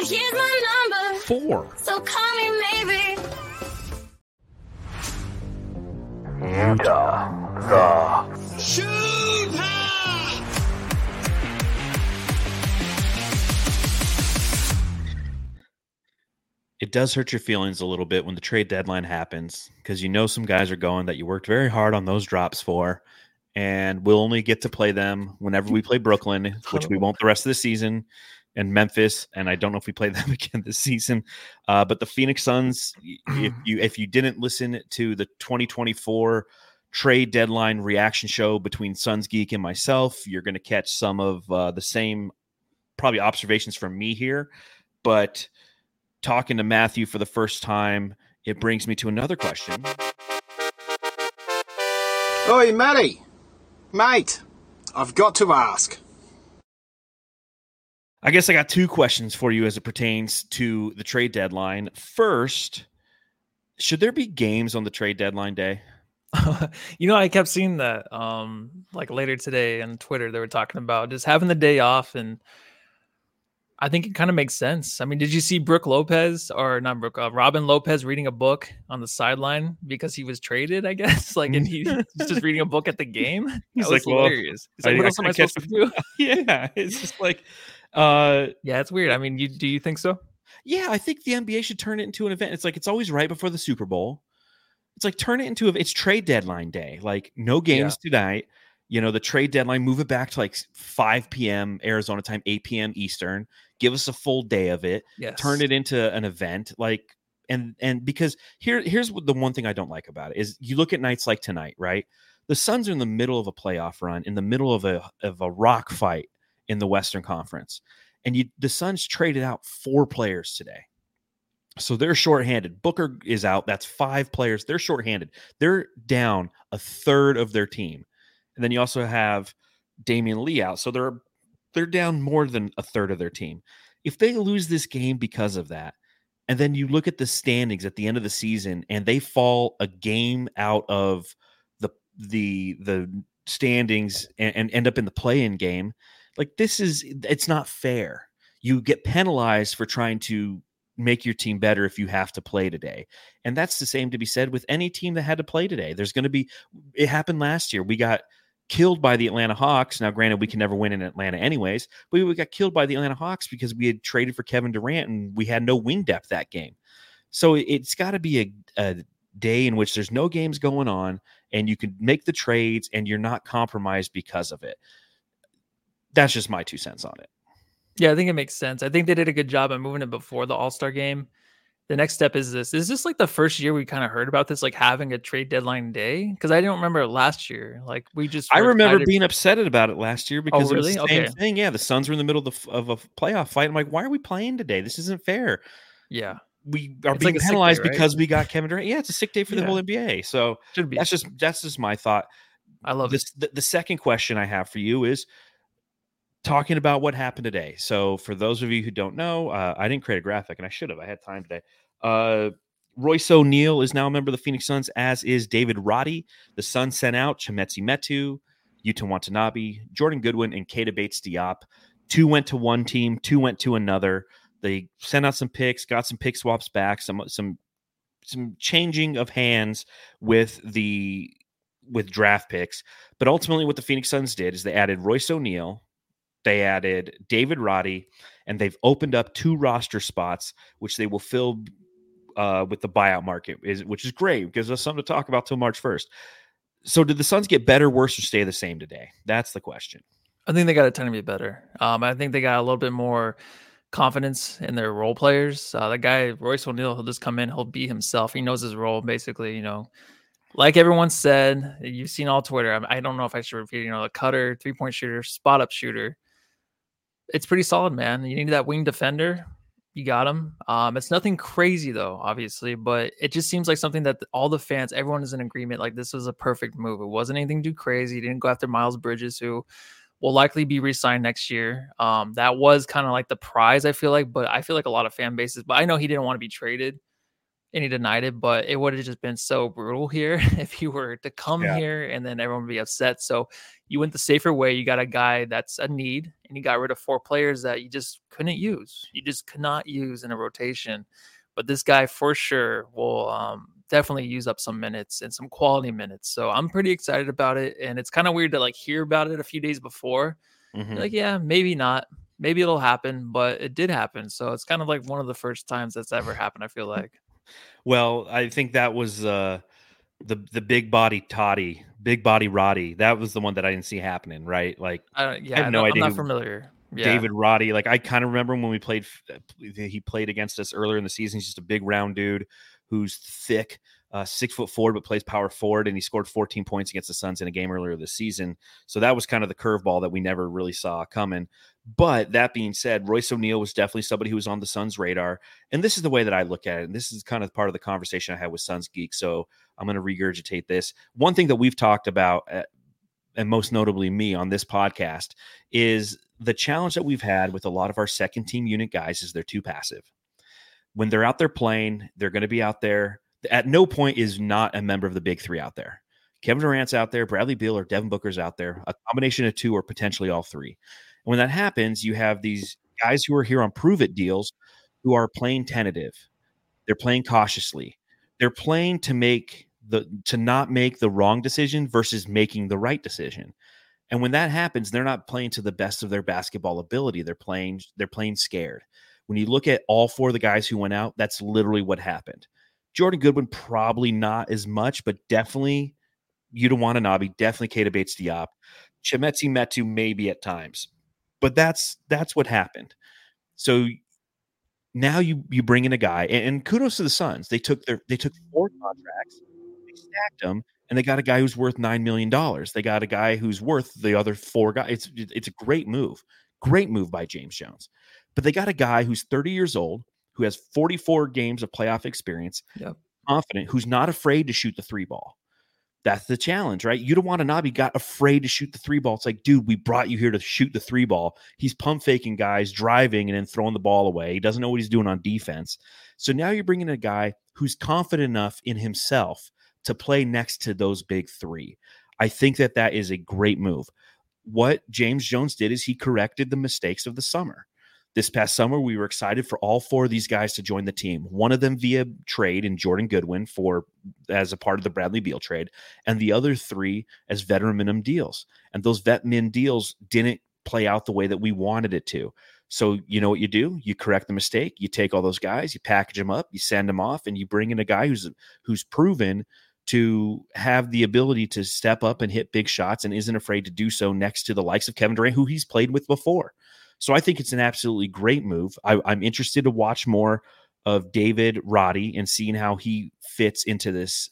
but here's my number. Four. So call me maybe. Utah the Shoot It does hurt your feelings a little bit when the trade deadline happens because you know some guys are going that you worked very hard on those drops for, and we'll only get to play them whenever we play Brooklyn, which we won't the rest of the season, and Memphis, and I don't know if we play <laughs> them again this season. Uh, but the Phoenix Suns, <clears throat> if you if you didn't listen to the 2024 trade deadline reaction show between Suns Geek and myself, you're going to catch some of uh, the same probably observations from me here, but talking to Matthew for the first time, it brings me to another question. Oi, Matty. Mate, I've got to ask. I guess I got two questions for you as it pertains to the trade deadline. First, should there be games on the trade deadline day? <laughs> you know, I kept seeing that um like later today on Twitter they were talking about just having the day off and I think it kind of makes sense. I mean, did you see Brooke Lopez or not Brooke, uh, Robin Lopez reading a book on the sideline because he was traded? I guess <laughs> like, and he's just reading a book at the game. <laughs> That He's was like, well. He's like, I- what I else am I couldn't supposed to do? yeah, it's just like, uh, Yeah, it's weird. I mean, you do you think so? yeah, I think the NBA should turn it into an event. It's like it's always right before the Super Bowl. It's like turn it into a, it's trade deadline day. Like no games tonight. You know, the trade deadline, move it back to like 5 p.m. Arizona time, 8 p.m. Eastern. Give us a full day of it. Yes. Turn it into an event. Like and and because here here's what the one thing I don't like about it is you look at nights like tonight, right? The Suns are in the middle of a playoff run, in the middle of a of a rock fight in the Western Conference. And you the Suns traded out four players today. So they're shorthanded. Booker is out. That's five players. They're shorthanded. They're down a third of their team. And then you also have Damion Lee out. So they're they're down more than a third of their team. If they lose this game because of that, and then you look at the standings at the end of the season and they fall a game out of the the the standings and, and end up in the play-in game, like this is it's not fair. You get penalized for trying to make your team better if you have to play today. And that's the same to be said with any team that had to play today. There's going to be it happened last year. We got killed by the Atlanta Hawks. Now, granted, we can never win in Atlanta anyways, but we got killed by the Atlanta Hawks because we had traded for Kevin Durant and we had no wing depth that game. So it's got to be a, a day in which there's no games going on and you can make the trades and you're not compromised because of it. That's just my two cents on it. Yeah, I think it makes sense. I think they did a good job at moving it before the All Star game. The next step is this. Is this like the first year we kind of heard about this, like having a trade deadline day? Because I don't remember last year. Like we just. I remember being upset about it last year because it was really? the same Okay. thing. Yeah, the Suns were in the middle of, the, of a playoff fight. I'm like, why are we playing today? This isn't fair. Yeah, We are It's being like sick day, penalized right? because we got Kevin Durant. Yeah, it's a sick day for the whole NBA. So should be. that's just that's just my thought. I love this, the, the second question I have for you is talking about what happened today. So, for those of you who don't know, uh, I didn't create a graphic, and I should have. I had time today. Uh, Royce O'Neal is now a member of the Phoenix Suns, as is David Roddy. The Suns sent out Chimezie Metu, Yuta Watanabe, Jordan Goodwin, and Keita Bates-Diop. Two went to one team, two went to another. They sent out some picks, got some pick swaps back, some some some changing of hands with the with draft picks. But ultimately, what the Phoenix Suns did is they added Royce O'Neal, they added David Roddy, and they've opened up two roster spots, which they will fill uh, with the buyout market, is which is great. Gives us something to talk about till March first. So, did the Suns get better, worse, or stay the same today? That's the question. I think they got a ton to be better. Um, I think they got a little bit more confidence in their role players. Uh, the guy Royce O'Neal, he'll just come in, he'll be himself. He knows his role, basically. You know, like everyone said, you've seen all Twitter. I, I don't know if I should repeat. You know, the cutter, three point shooter, spot up shooter. It's pretty solid, man. You need that wing defender. You got him. Um, it's nothing crazy though, obviously, but it just seems like something that all the fans, everyone is in agreement. Like this was a perfect move. It wasn't anything too crazy. Didn't go after Miles Bridges, who will likely be re-signed next year. Um, that was kind of like the prize, I feel like, but I feel like a lot of fan bases. But I know he didn't want to be traded, and he denied it. But it would have just been so brutal here <laughs> if he were to come Yeah. here, and then everyone would be upset. So you went the safer way. You got a guy that's a need, and you got rid of four players that you just couldn't use. You just could not use in a rotation. But this guy for sure will um, definitely use up some minutes and some quality minutes. So I'm pretty excited about it. And it's kind of weird to like hear about it a few days before. Mhm. Like, yeah, maybe not. Maybe it'll happen, but it did happen. So it's kind of like one of the first times that's ever happened, I feel like. Well, I think that was uh, the the big body Toddy, big body Roddy. That was the one that I didn't see happening. Right, like I don't, yeah, have I no idea I'm not familiar. Yeah. David Roddy. Like I kind of remember him when we played. He played against us earlier in the season. He's just a big round dude who's thick, uh, six foot forward, but plays power forward, and he scored 14 points against the Suns in a game earlier this season. So that was kind of the curveball that we never really saw coming. But that being said, Royce O'Neal was definitely somebody who was on the Suns' radar, and this is the way that I look at it. And this is kind of part of the conversation I had with Suns Geek. So I'm going to regurgitate this. One thing that we've talked about. Uh, and most notably me on this podcast is the challenge that we've had with a lot of our second team unit guys is they're too passive. When they're out there playing, they're going to be out there. At no point is not a member of the big three out there. Kevin Durant's out there, Bradley Beal or Devin Booker's out there, a combination of two or potentially all three. And when that happens, you have these guys who are here on prove it deals who are playing tentative. They're playing cautiously. They're playing to make the to not make the wrong decision versus making the right decision. And when that happens, they're not playing to the best of their basketball ability. They're playing they're playing scared. When you look at all four of the guys who went out, that's literally what happened. Jordan Goodwin probably not as much, but definitely Yuta Watanabe, definitely Keita Bates Diop, Chimezie Metu maybe at times, but that's that's what happened. So now you you bring in a guy, and, and kudos to the Suns. They took their they took four contracts, they stacked them, and they got a guy who's worth nine million dollars. They got a guy who's worth the other four guys. It's it's a great move, great move by James Jones. But they got a guy who's 30 years old, who has 44 games of playoff experience, Yep. confident, who's not afraid to shoot the three ball. That's the challenge, right? You don't Yuta Watanabe got afraid to shoot the three ball. It's like, dude, we brought you here to shoot the three ball. He's pump faking guys, driving, and then throwing the ball away. He doesn't know what he's doing on defense. So now you're bringing a guy who's confident enough in himself to play next to those big three. I think that that is a great move. What James Jones did is he corrected the mistakes of the summer. This past summer, we were excited for all four of these guys to join the team. One of them via trade in Jordan Goodwin for as a part of the Bradley Beal trade, and the other three as veteran minimum deals. And those vet min deals didn't play out the way that we wanted it to. So you know what you do? You correct the mistake. You take all those guys, you package them up, you send them off, and you bring in a guy who's who's proven to have the ability to step up and hit big shots and isn't afraid to do so next to the likes of Kevin Durant, who he's played with before. So I think it's an absolutely great move. I, I'm interested to watch more of David Roddy and seeing how he fits into this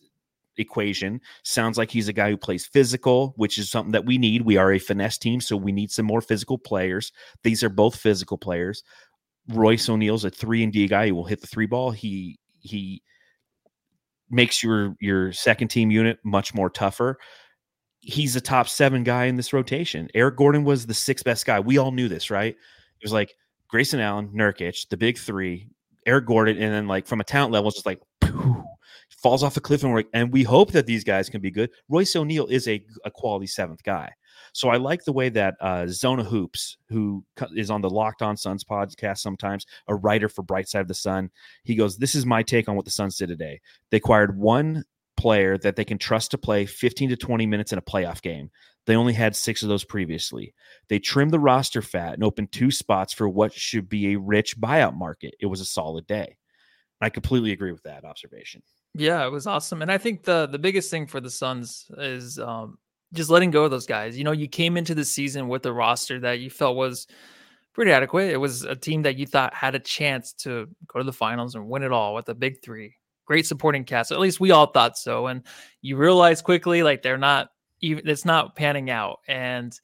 equation. Sounds like he's a guy who plays physical, which is something that we need. We are a finesse team, so we need some more physical players. These are both physical players. Royce O'Neal's a three and D guy. He will hit the three ball. He he makes your your second team unit much more tougher. He's a top seven guy in this rotation. Eric Gordon was the sixth best guy. We all knew this, right? It was like Grayson Allen, Nurkic, the big three, Eric Gordon, and then like from a talent level, just like falls off a cliff, and like, and we hope that these guys can be good. Royce O'Neal is a, a quality seventh guy. So I like the way that uh, Zona Hoops, who is on the Locked On Suns podcast sometimes, a writer for Bright Side of the Sun, he goes, "This is my take on what the Suns did today. They acquired one player that they can trust to play 15 to 20 minutes in a playoff game. They only had six of those previously. They trimmed the roster fat and opened two spots for what should be a rich buyout market. It was a solid day. I completely agree with that observation. Yeah, it was awesome. And I think the the biggest thing for the Suns is um just letting go of those guys. You know, you came into the season with a roster that you felt was pretty adequate. It was a team that you thought had a chance to go to the finals and win it all with the big three. Great supporting cast. At least we all thought so. And you realize quickly like they're not even it's not panning out. And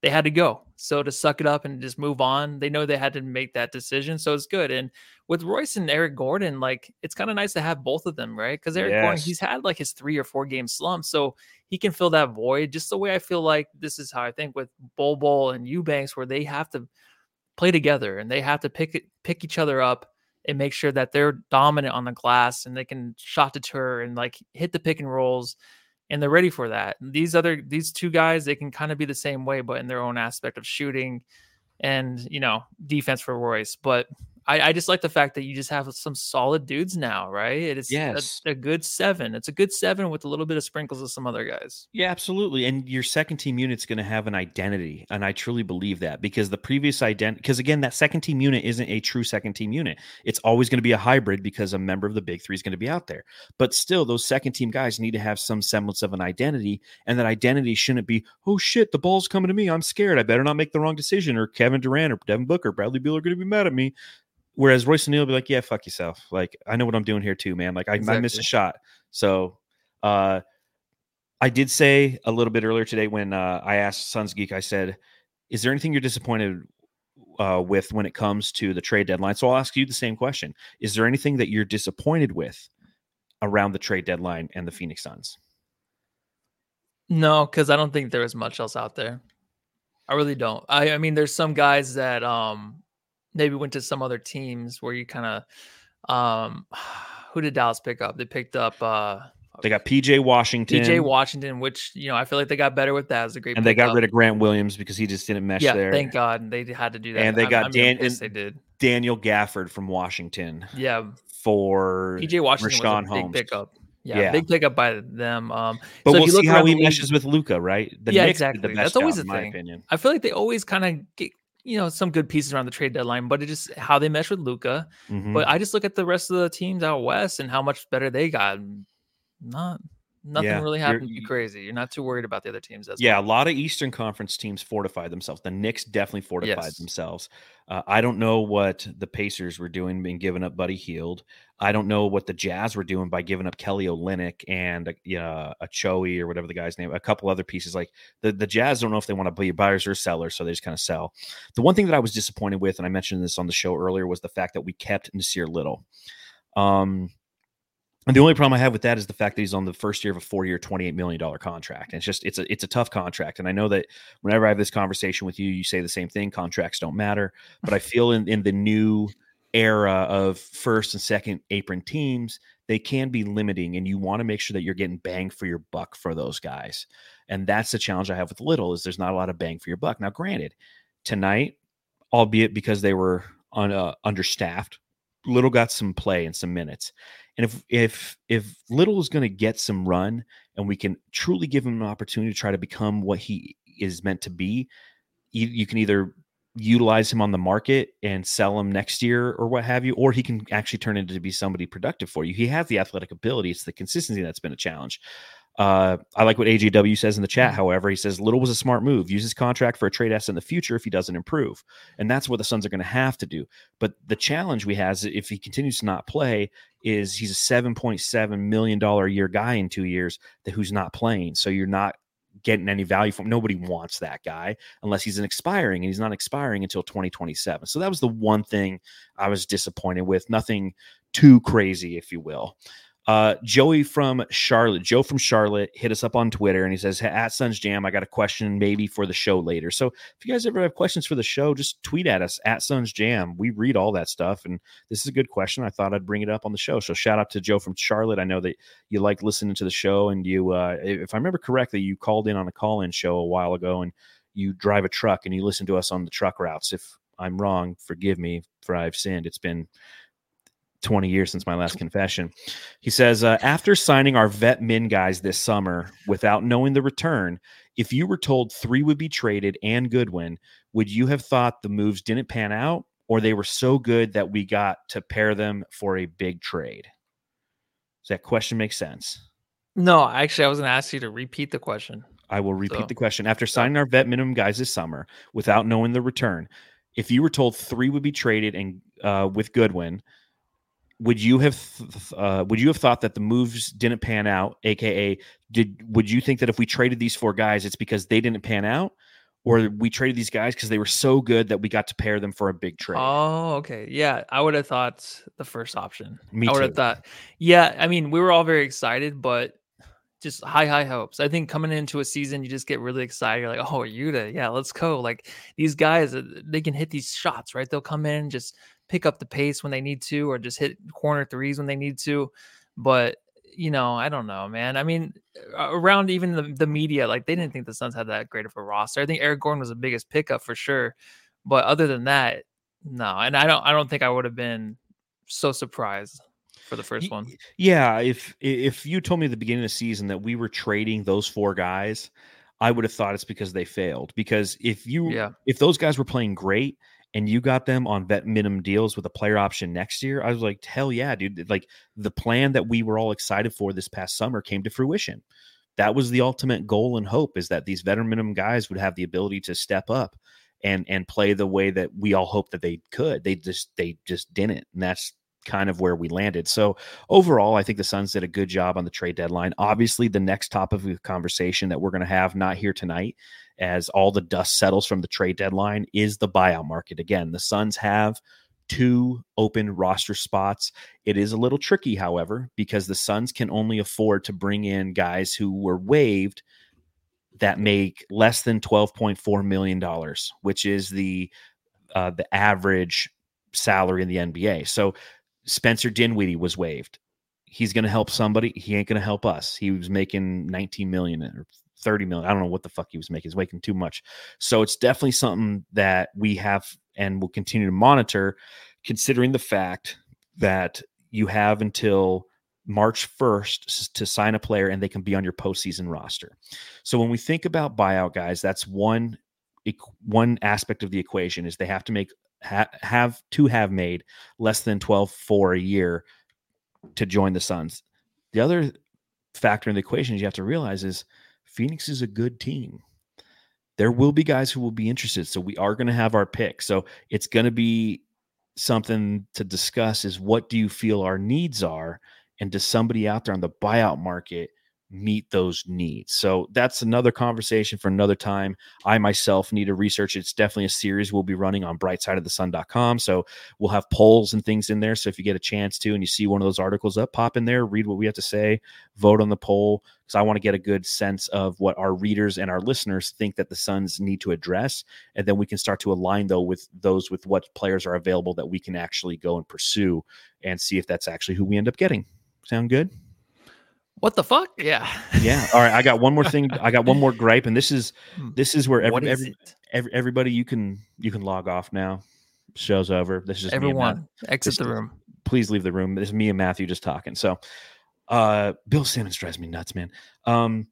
they had to go. So to suck it up and just move on, they know they had to make that decision. So it's good. And with Royce and Eric Gordon, like it's kind of nice to have both of them, right? Because Eric Gordon, he's had like his three or four game slump. So he can fill that void just the way I feel like this is how I think with Bol Bol and Eubanks, where they have to play together and they have to pick it, pick each other up and make sure that they're dominant on the glass and they can shot deter and like hit the pick and rolls and they're ready for that. These other these two guys, they can kind of be the same way, but in their own aspect of shooting and you know defense for Royce. But I, I just like the fact that you just have some solid dudes now, right? It is a- a, good seven. It's a good seven with a little bit of sprinkles of some other guys. Yeah, absolutely. And your second team unit's going to have an identity. And I truly believe that because the previous identity, because again, that second team unit isn't a true second team unit. It's always going to be a hybrid because a member of the big three is going to be out there. But still, those second team guys need to have some semblance of an identity. And that identity shouldn't be, oh shit, the ball's coming to me. I'm scared. I better not make the wrong decision. Or Kevin Durant or Devin Booker, Bradley Beal are going to be mad at me. Whereas Royce O'Neal will be like, yeah, fuck yourself. Like, I know what I'm doing here too, man. Like, I, I missed a shot. So, uh, I did say a little bit earlier today when uh, I asked Suns Geek, I said, "Is there anything you're disappointed uh, with when it comes to the trade deadline?" So I'll ask you the same question: Is there anything that you're disappointed with around the trade deadline and the Phoenix Suns? No, because I don't think there is much else out there. I really don't. I, I mean, there's some guys that um maybe went to some other teams where you kind of um <sighs> who did Dallas pick up? They picked up uh They got PJ Washington. PJ Washington, which you know I feel like they got better with that. It's a great and they got pickup. rid of Grant Williams because he just didn't mesh yeah, there. thank God and they had to do that. And they I'm- got I'm Dan- they did. Daniel Gafford from Washington Yeah, for PJ Washington Rashawn was a big Holmes. pickup. Yeah, Yeah. big pickup by them. Um, But so we'll you look see how he league- meshes with Luka, right? The Yeah, Knicks exactly. the best That's always job, my thing. opinion. I feel like they always kind of get you know some good pieces around the trade deadline, but it just how they mesh with Luka. Mhm. But I just look at the rest of the teams out west and how much better they got. Not nothing Yeah, really happened too crazy. You're not too worried about the other teams. As yeah, a lot of Eastern Conference teams fortified themselves. The Knicks definitely fortified Yes. themselves. Uh, I don't know what the Pacers were doing, being giving up Buddy Hield. I don't know what the Jazz were doing by giving up Kelly Olynyk and uh, uh, a Choey or whatever the guy's name, a couple other pieces. Like the, the Jazz don't know if they want to be buyers or sellers, so they just kind of sell. The one thing that I was disappointed with, and I mentioned this on the show earlier, was the fact that we kept Nassir Little. Um, and the only problem I have with that is the fact that he's on the first year of a four-year, twenty-eight million dollar contract. And it's just it's a it's a tough contract. And I know that whenever I have this conversation with you, you say the same thing: contracts don't matter. But I feel in in the new era of first and second apron teams, they can be limiting, and you want to make sure that you're getting bang for your buck for those guys. And that's the challenge I have with Little is there's not a lot of bang for your buck. Now, granted, tonight, albeit because they were on uh, understaffed, Little got some play and some minutes. And if if if Little is going to get some run and we can truly give him an opportunity to try to become what he is meant to be, you, you can either utilize him on the market and sell him next year or what have you, or he can actually turn into be somebody productive for you. He has the athletic ability. It's the consistency that's been a challenge. Uh, I like what AJW says in the chat. However, he says Little was a smart move. Use his contract for a trade asset in the future if he doesn't improve, and that's what the Suns are going to have to do. But the challenge we has if he continues to not play is he's a seven point seven million dollar a year guy in two years that who's not playing. So you're not getting any value from. Nobody wants that guy unless he's an expiring, and he's not expiring until 2027. So that was the one thing I was disappointed with. Nothing too crazy, if you will. Uh, Joey from Charlotte, Joe from Charlotte, hit us up on Twitter and he says, At Suns Jam, I got a question maybe for the show later. So if you guys ever have questions for the show, just tweet at us at Suns Jam. We read all that stuff. And this is a good question. I thought I'd bring it up on the show. So shout out to Joe from Charlotte. I know that you like listening to the show. And you, uh, if I remember correctly, you called in on a call in show a while ago and you drive a truck and you listen to us on the truck routes. If I'm wrong, forgive me for I've sinned. It's been 20 years since my last confession. He says, uh, after signing our vet min guys this summer without knowing the return, if you were told three would be traded and Goodwin, would you have thought the moves didn't pan out or they were so good that we got to pair them for a big trade? Does that question make sense? No, actually, I was going to ask you to repeat the question. I will repeat So- the question. After signing our vet minimum guys this summer without knowing the return, if you were told three would be traded and uh, with Goodwin, would you have th- uh, would you have thought that the moves didn't pan out? AKA, did would you think that if we traded these four guys, it's because they didn't pan out, or we traded these guys because they were so good that we got to pair them for a big trade? Oh, okay. Yeah, I would have thought the first option. Me I would have thought. Yeah, I mean, we were all very excited, but just high, high hopes. I think coming into a season, you just get really excited. You're like, oh, Yuta, yeah, let's go. Like these guys, uh, they can hit these shots, right? They'll come in, and just pick up the pace when they need to, or just hit corner threes when they need to. But you know, I don't know, man. I mean, around even the, the media, like they didn't think the Suns had that great of a roster. I think Eric Gordon was the biggest pickup for sure. But other than that, no. And I don't I don't think I would have been so surprised for the first one. Yeah, if if you told me at the beginning of the season that we were trading those four guys, I would have thought it's because they failed. Because if you Yeah. if those guys were playing great and you got them on vet minimum deals with a player option next year, I was like, hell yeah, dude. Like the plan that we were all excited for this past summer came to fruition. That was the ultimate goal and hope is that these veteran minimum guys would have the ability to step up and and play the way that we all hoped that they could. They just they just didn't. And that's kind of where we landed. So overall, I think the Suns did a good job on the trade deadline. Obviously, the next topic of conversation that we're going to have not here tonight, as all the dust settles from the trade deadline, is the buyout market. Again, the Suns have two open roster spots. It is a little tricky, however, because the Suns can only afford to bring in guys who were waived that make less than $12.4 million, which is the uh, the average salary in the NBA. So Spencer Dinwiddie was waived. he's going to help somebody. He ain't going to help us. He was making 19 million or 30 million. I don't know what the fuck he was making. He's making too much. So it's definitely something that we have and will continue to monitor, considering the fact that you have until March 1st to sign a player and they can be on your postseason roster. So when we think about buyout guys, that's one one aspect of the equation is they have to make ha, have to have made less than 12 for a year to join the Suns. The other factor in the equation you have to realize is Phoenix is a good team. There will be guys who will be interested. So we are going to have our pick. So it's going to be something to discuss is what do you feel our needs are? And does somebody out there on the buyout market meet those needs. So that's another conversation for another time. I myself need to research. It's definitely a series we'll be running on brightsideofthesun.com. So we'll have polls and things in there. So if you get a chance to and you see one of those articles up, pop in there, read what we have to say, vote on the poll because I want to get a good sense of what our readers and our listeners think that the Suns need to address. And then we can start to align though with those with what players are available that we can actually go and pursue and see if that's actually who we end up getting. Sound good? What the fuck? Yeah. Yeah. All right. I got one more thing. I got one more <laughs> gripe, and this is Hmm. this is where every, What is every, every everybody you can you can log off now. Show's over. This is just me. Everyone, exit This the room. Please leave the room. This is me and Matthew just talking. So, uh, Bill Simmons drives me nuts, man. Um,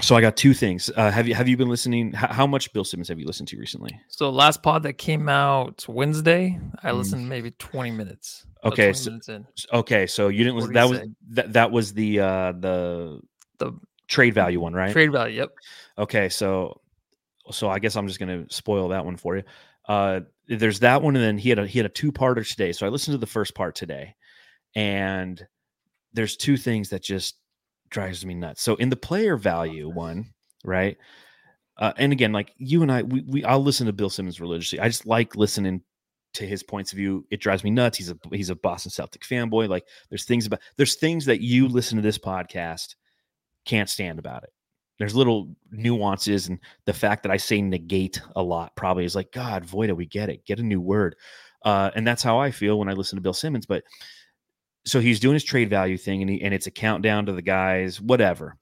so I got two things. Uh, have you have you been listening? How, how much Bill Simmons have you listened to recently? So last pod that came out Wednesday, I Mm. listened maybe 20 minutes. Okay, 20 so- minutes in. Okay, so you didn't listen. That was that, that was the uh the The trade value one, right? trade value. Yep. Okay, so so I guess I'm just gonna spoil that one for you. Uh, there's that one, and then he had a he had a two parter today. So I listened to the first part today, and there's two things that just drives me nuts. So in the player value one, right? Uh, and again, like you and I, we, we I'll listen to Bill Simmons religiously. I just like listening to his points of view. It drives me nuts. He's a he's a Boston Celtic fanboy. Like there's things about there's things that you listen to this podcast can't stand about it. There's little nuances and the fact that I say negate a lot probably is like, God, Voida, we get it. Get a new word. Uh, and that's how I feel when I listen to Bill Simmons. But so he's doing his trade value thing and he, and it's a countdown to the guys, whatever.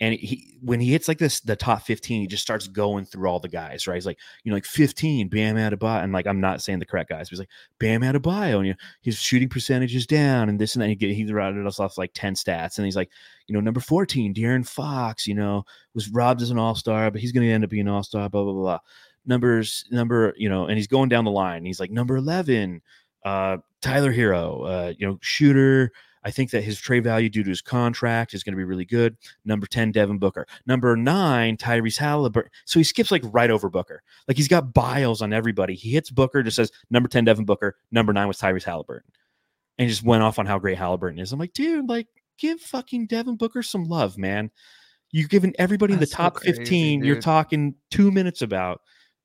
And he when he hits like this the top 15, he just starts going through all the guys, right? He's like, you know, like 15, Bam Adebayo. And like I'm not saying the correct guys, but he's like Bam Adebayo, and you know, his shooting percentage is down and this and that. He, he routed us off like 10 stats. And he's like, you know, number 14, De'Aaron Fox, you know, was robbed as an all-star, but he's gonna end up being an all-star, blah, blah, blah. Numbers, number, you know, and he's going down the line. He's like number 11, uh, Tyler Herro, uh, you know, shooter. I think that his trade value due to his contract is going to be really good. Number 10, Devin Booker. Number nine, Tyrese Halliburton. So he skips like right over Booker. Like he's got biles on everybody. He hits Booker, just says number 10, Devin Booker. Number nine was Tyrese Halliburton. And just went off on how great Halliburton is. I'm like, dude, like, give fucking Devin Booker some love, man. You're giving everybody in the That's so top crazy, 15 you're talking two minutes about.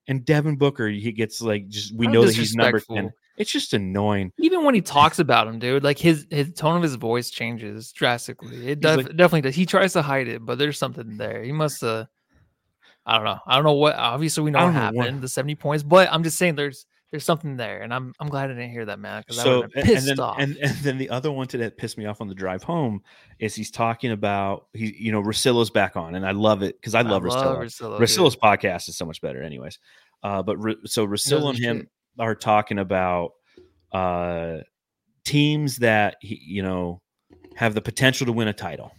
And Devin Booker, he gets like just we know that he's number 10. It's just annoying. Even when he talks about him, dude, like his his tone of his voice changes drastically. It def- like- definitely does. He tries to hide it, but there's something there. He must uh I don't know. I don't know what obviously we know what know happened, what- the 70 points, but I'm just saying there's there's something there. And I'm I'm glad I didn't hear that, man, because I so would have and, pissed then off. and, and then the other one today that pissed me off on the drive home is he's talking about he you know Russillo's back on and I love it because I love Rosillo. Russillo. Russillo's podcast is so much better anyways. Uh, but so Russillo and him shit. Are talking about uh teams that you know have the potential to win a title,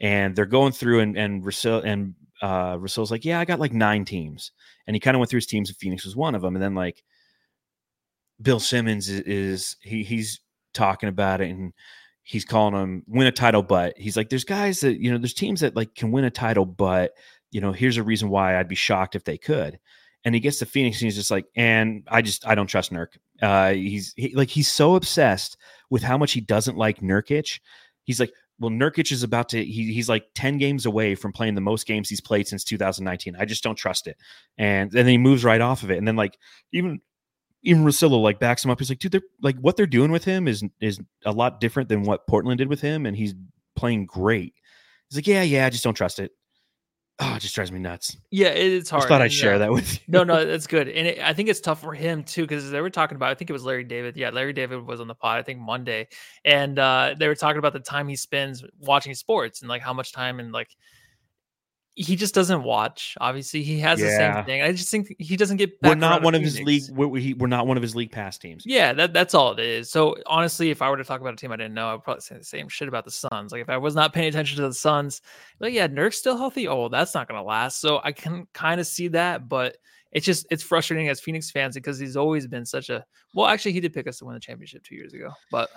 and they're going through and and Russillo and uh Russillo's like, yeah, I got like nine teams, and he kind of went through his teams, and Phoenix was one of them, and then like Bill Simmons is, is he he's talking about it and he's calling them win a title, but he's like, there's guys that you know, there's teams that like can win a title, but you know, here's a reason why I'd be shocked if they could. And he gets to Phoenix and he's just like, and I just I don't trust Nurk. Uh, he's he, like he's so obsessed with how much he doesn't like Nurkic. He's like, well, Nurkic is about to he, he's like 10 games away from playing the most games he's played since 2019. I just don't trust it. And, and then he moves right off of it. And then like even even Russillo like backs him up. He's like, dude, they're like what they're doing with him is is a lot different than what Portland did with him, and he's playing great. He's like, yeah, yeah, I just don't trust it. Oh, it just drives me nuts. Yeah, it's hard. just thought I'd and, share uh, that with you. No, no, that's good, <laughs> and it, I think it's tough for him too because they were talking about. I think it was Larry David. Yeah, Larry David was on the pod. I think Monday, and uh, they were talking about the time he spends watching sports and like how much time and like he just doesn't watch. Obviously, he has the same thing. I just think he doesn't get. We're not one of his league. We're, he, we're not one of his league pass teams. Yeah, that that's all it is. So honestly, if I were to talk about a team I didn't know, I'd probably say the same shit about the Suns. Like if I was not paying attention to the Suns, like yeah, Nurk's still healthy. Oh, that's not gonna last. So I can kind of see that, but it's just it's frustrating as Phoenix fans because he's always been such a well. Actually, he did pick us to win the championship two years ago, but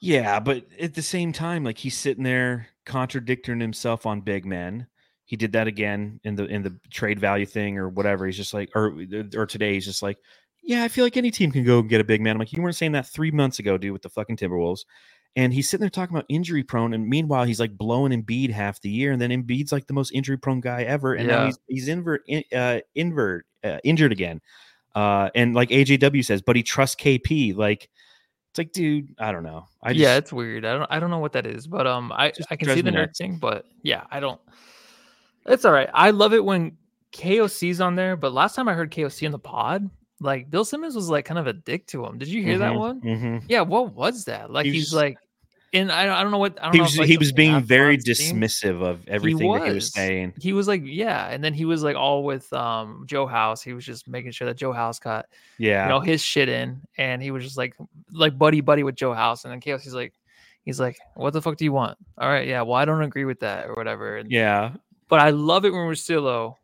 Yeah, but at the same time, like he's sitting there contradicting himself on big men. He did that again in the in the trade value thing or whatever. He's just like, or or today he's just like, yeah, I feel like any team can go get a big man. I'm like, you weren't saying that three months ago, dude, with the fucking Timberwolves. And he's sitting there talking about injury prone, and meanwhile he's like blowing Embiid half the year, and then Embiid's like the most injury prone guy ever, and now he's he's invert in, uh, invert uh, injured again. Uh, and like AJW says, but he trusts KP. Like it's like, dude, I don't know. I just, yeah, it's weird. I don't I don't know what that is, but um, I I can see the nuts. thing, but yeah, I don't. It's all right. I love it when KOC's on there, but last time I heard KOC in the pod, like Bill Simmons was like kind of a dick to him. Did you hear that Mhm, one? mhm. Yeah, what was that? Like He he's like, and I, I don't know what I don't he know. was if, like, he was being very dismissive of everything that he was saying. He was like, yeah, and then he was like all with um Joe House. He was just making sure that Joe House got Yeah, you know his shit in, and he was just like like buddy buddy with Joe House, and then. He's like, he's like, what the fuck do you want? All right, yeah, well I don't agree with that or whatever. And, yeah. But I love it when Russillo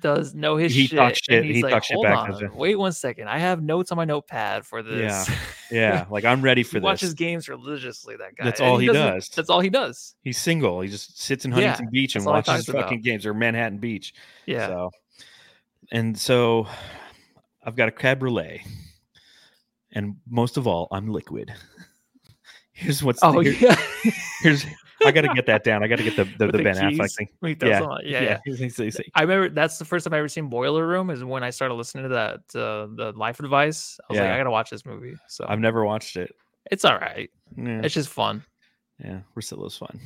does know his He shit. talks shit- He's he like, talks shit hold back, on, wait one second. I have notes on my notepad for this. <laughs> Yeah, like I'm ready he for watches this. games religiously. That guy. That's and all he doesn't- That's all he does. He's single. He just sits in Yeah, Huntington Beach and all he watches fucking games or Manhattan Beach. Yeah. So, and so I've got a cabriolet, and most of all, I'm liquid. <laughs> Here's what's Oh here- yeah. here's I got to get that down. I got to get the the, the the Ben Affleck thing. Yeah, yeah, yeah. I remember that's the first time I ever seen Boiler Room is when I started listening to that uh, the Life Advice. I was like, I gotta watch this movie. So I've never watched it. it's all right. Yeah. It's just fun. Yeah, Russillo's fun.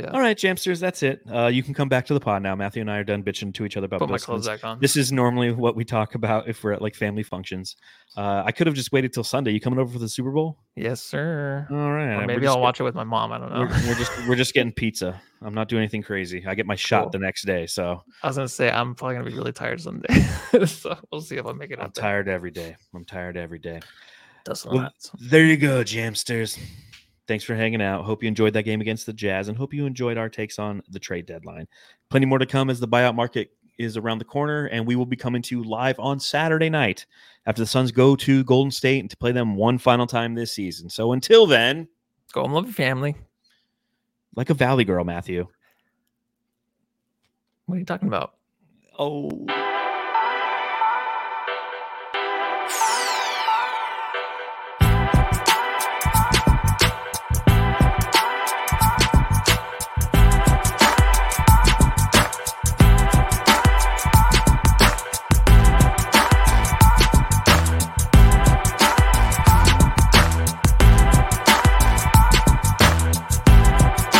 Yeah. All right, Jamsters, that's it. Uh, you can come back to the pod now. Matthew and I are done bitching to each other about Put my clothes back on. This is normally what we talk about if we're at like family functions. Uh, I could have just waited till Sunday. You coming over for the Super Bowl? yes, sir. All right. Or maybe I'll get- watch it with my mom. I don't know. We're, we're just we're just getting <laughs> pizza. I'm not doing anything crazy. I get my shot Cool. the next day, so I was gonna say I'm probably gonna be really tired someday. <laughs> so we'll see if I make it I'm up there. tired every day. I'm tired every day. That's Well, not. There you go, Jamsters. Thanks for hanging out. Hope you enjoyed that game against the Jazz and hope you enjoyed our takes on the trade deadline. Plenty more to come as the buyout market is around the corner, and we will be coming to you live on Saturday night after the Suns go to Golden State and to play them one final time this season. So until then, Go and love your family. like a Valley girl, Matthew. What are you talking about? Oh.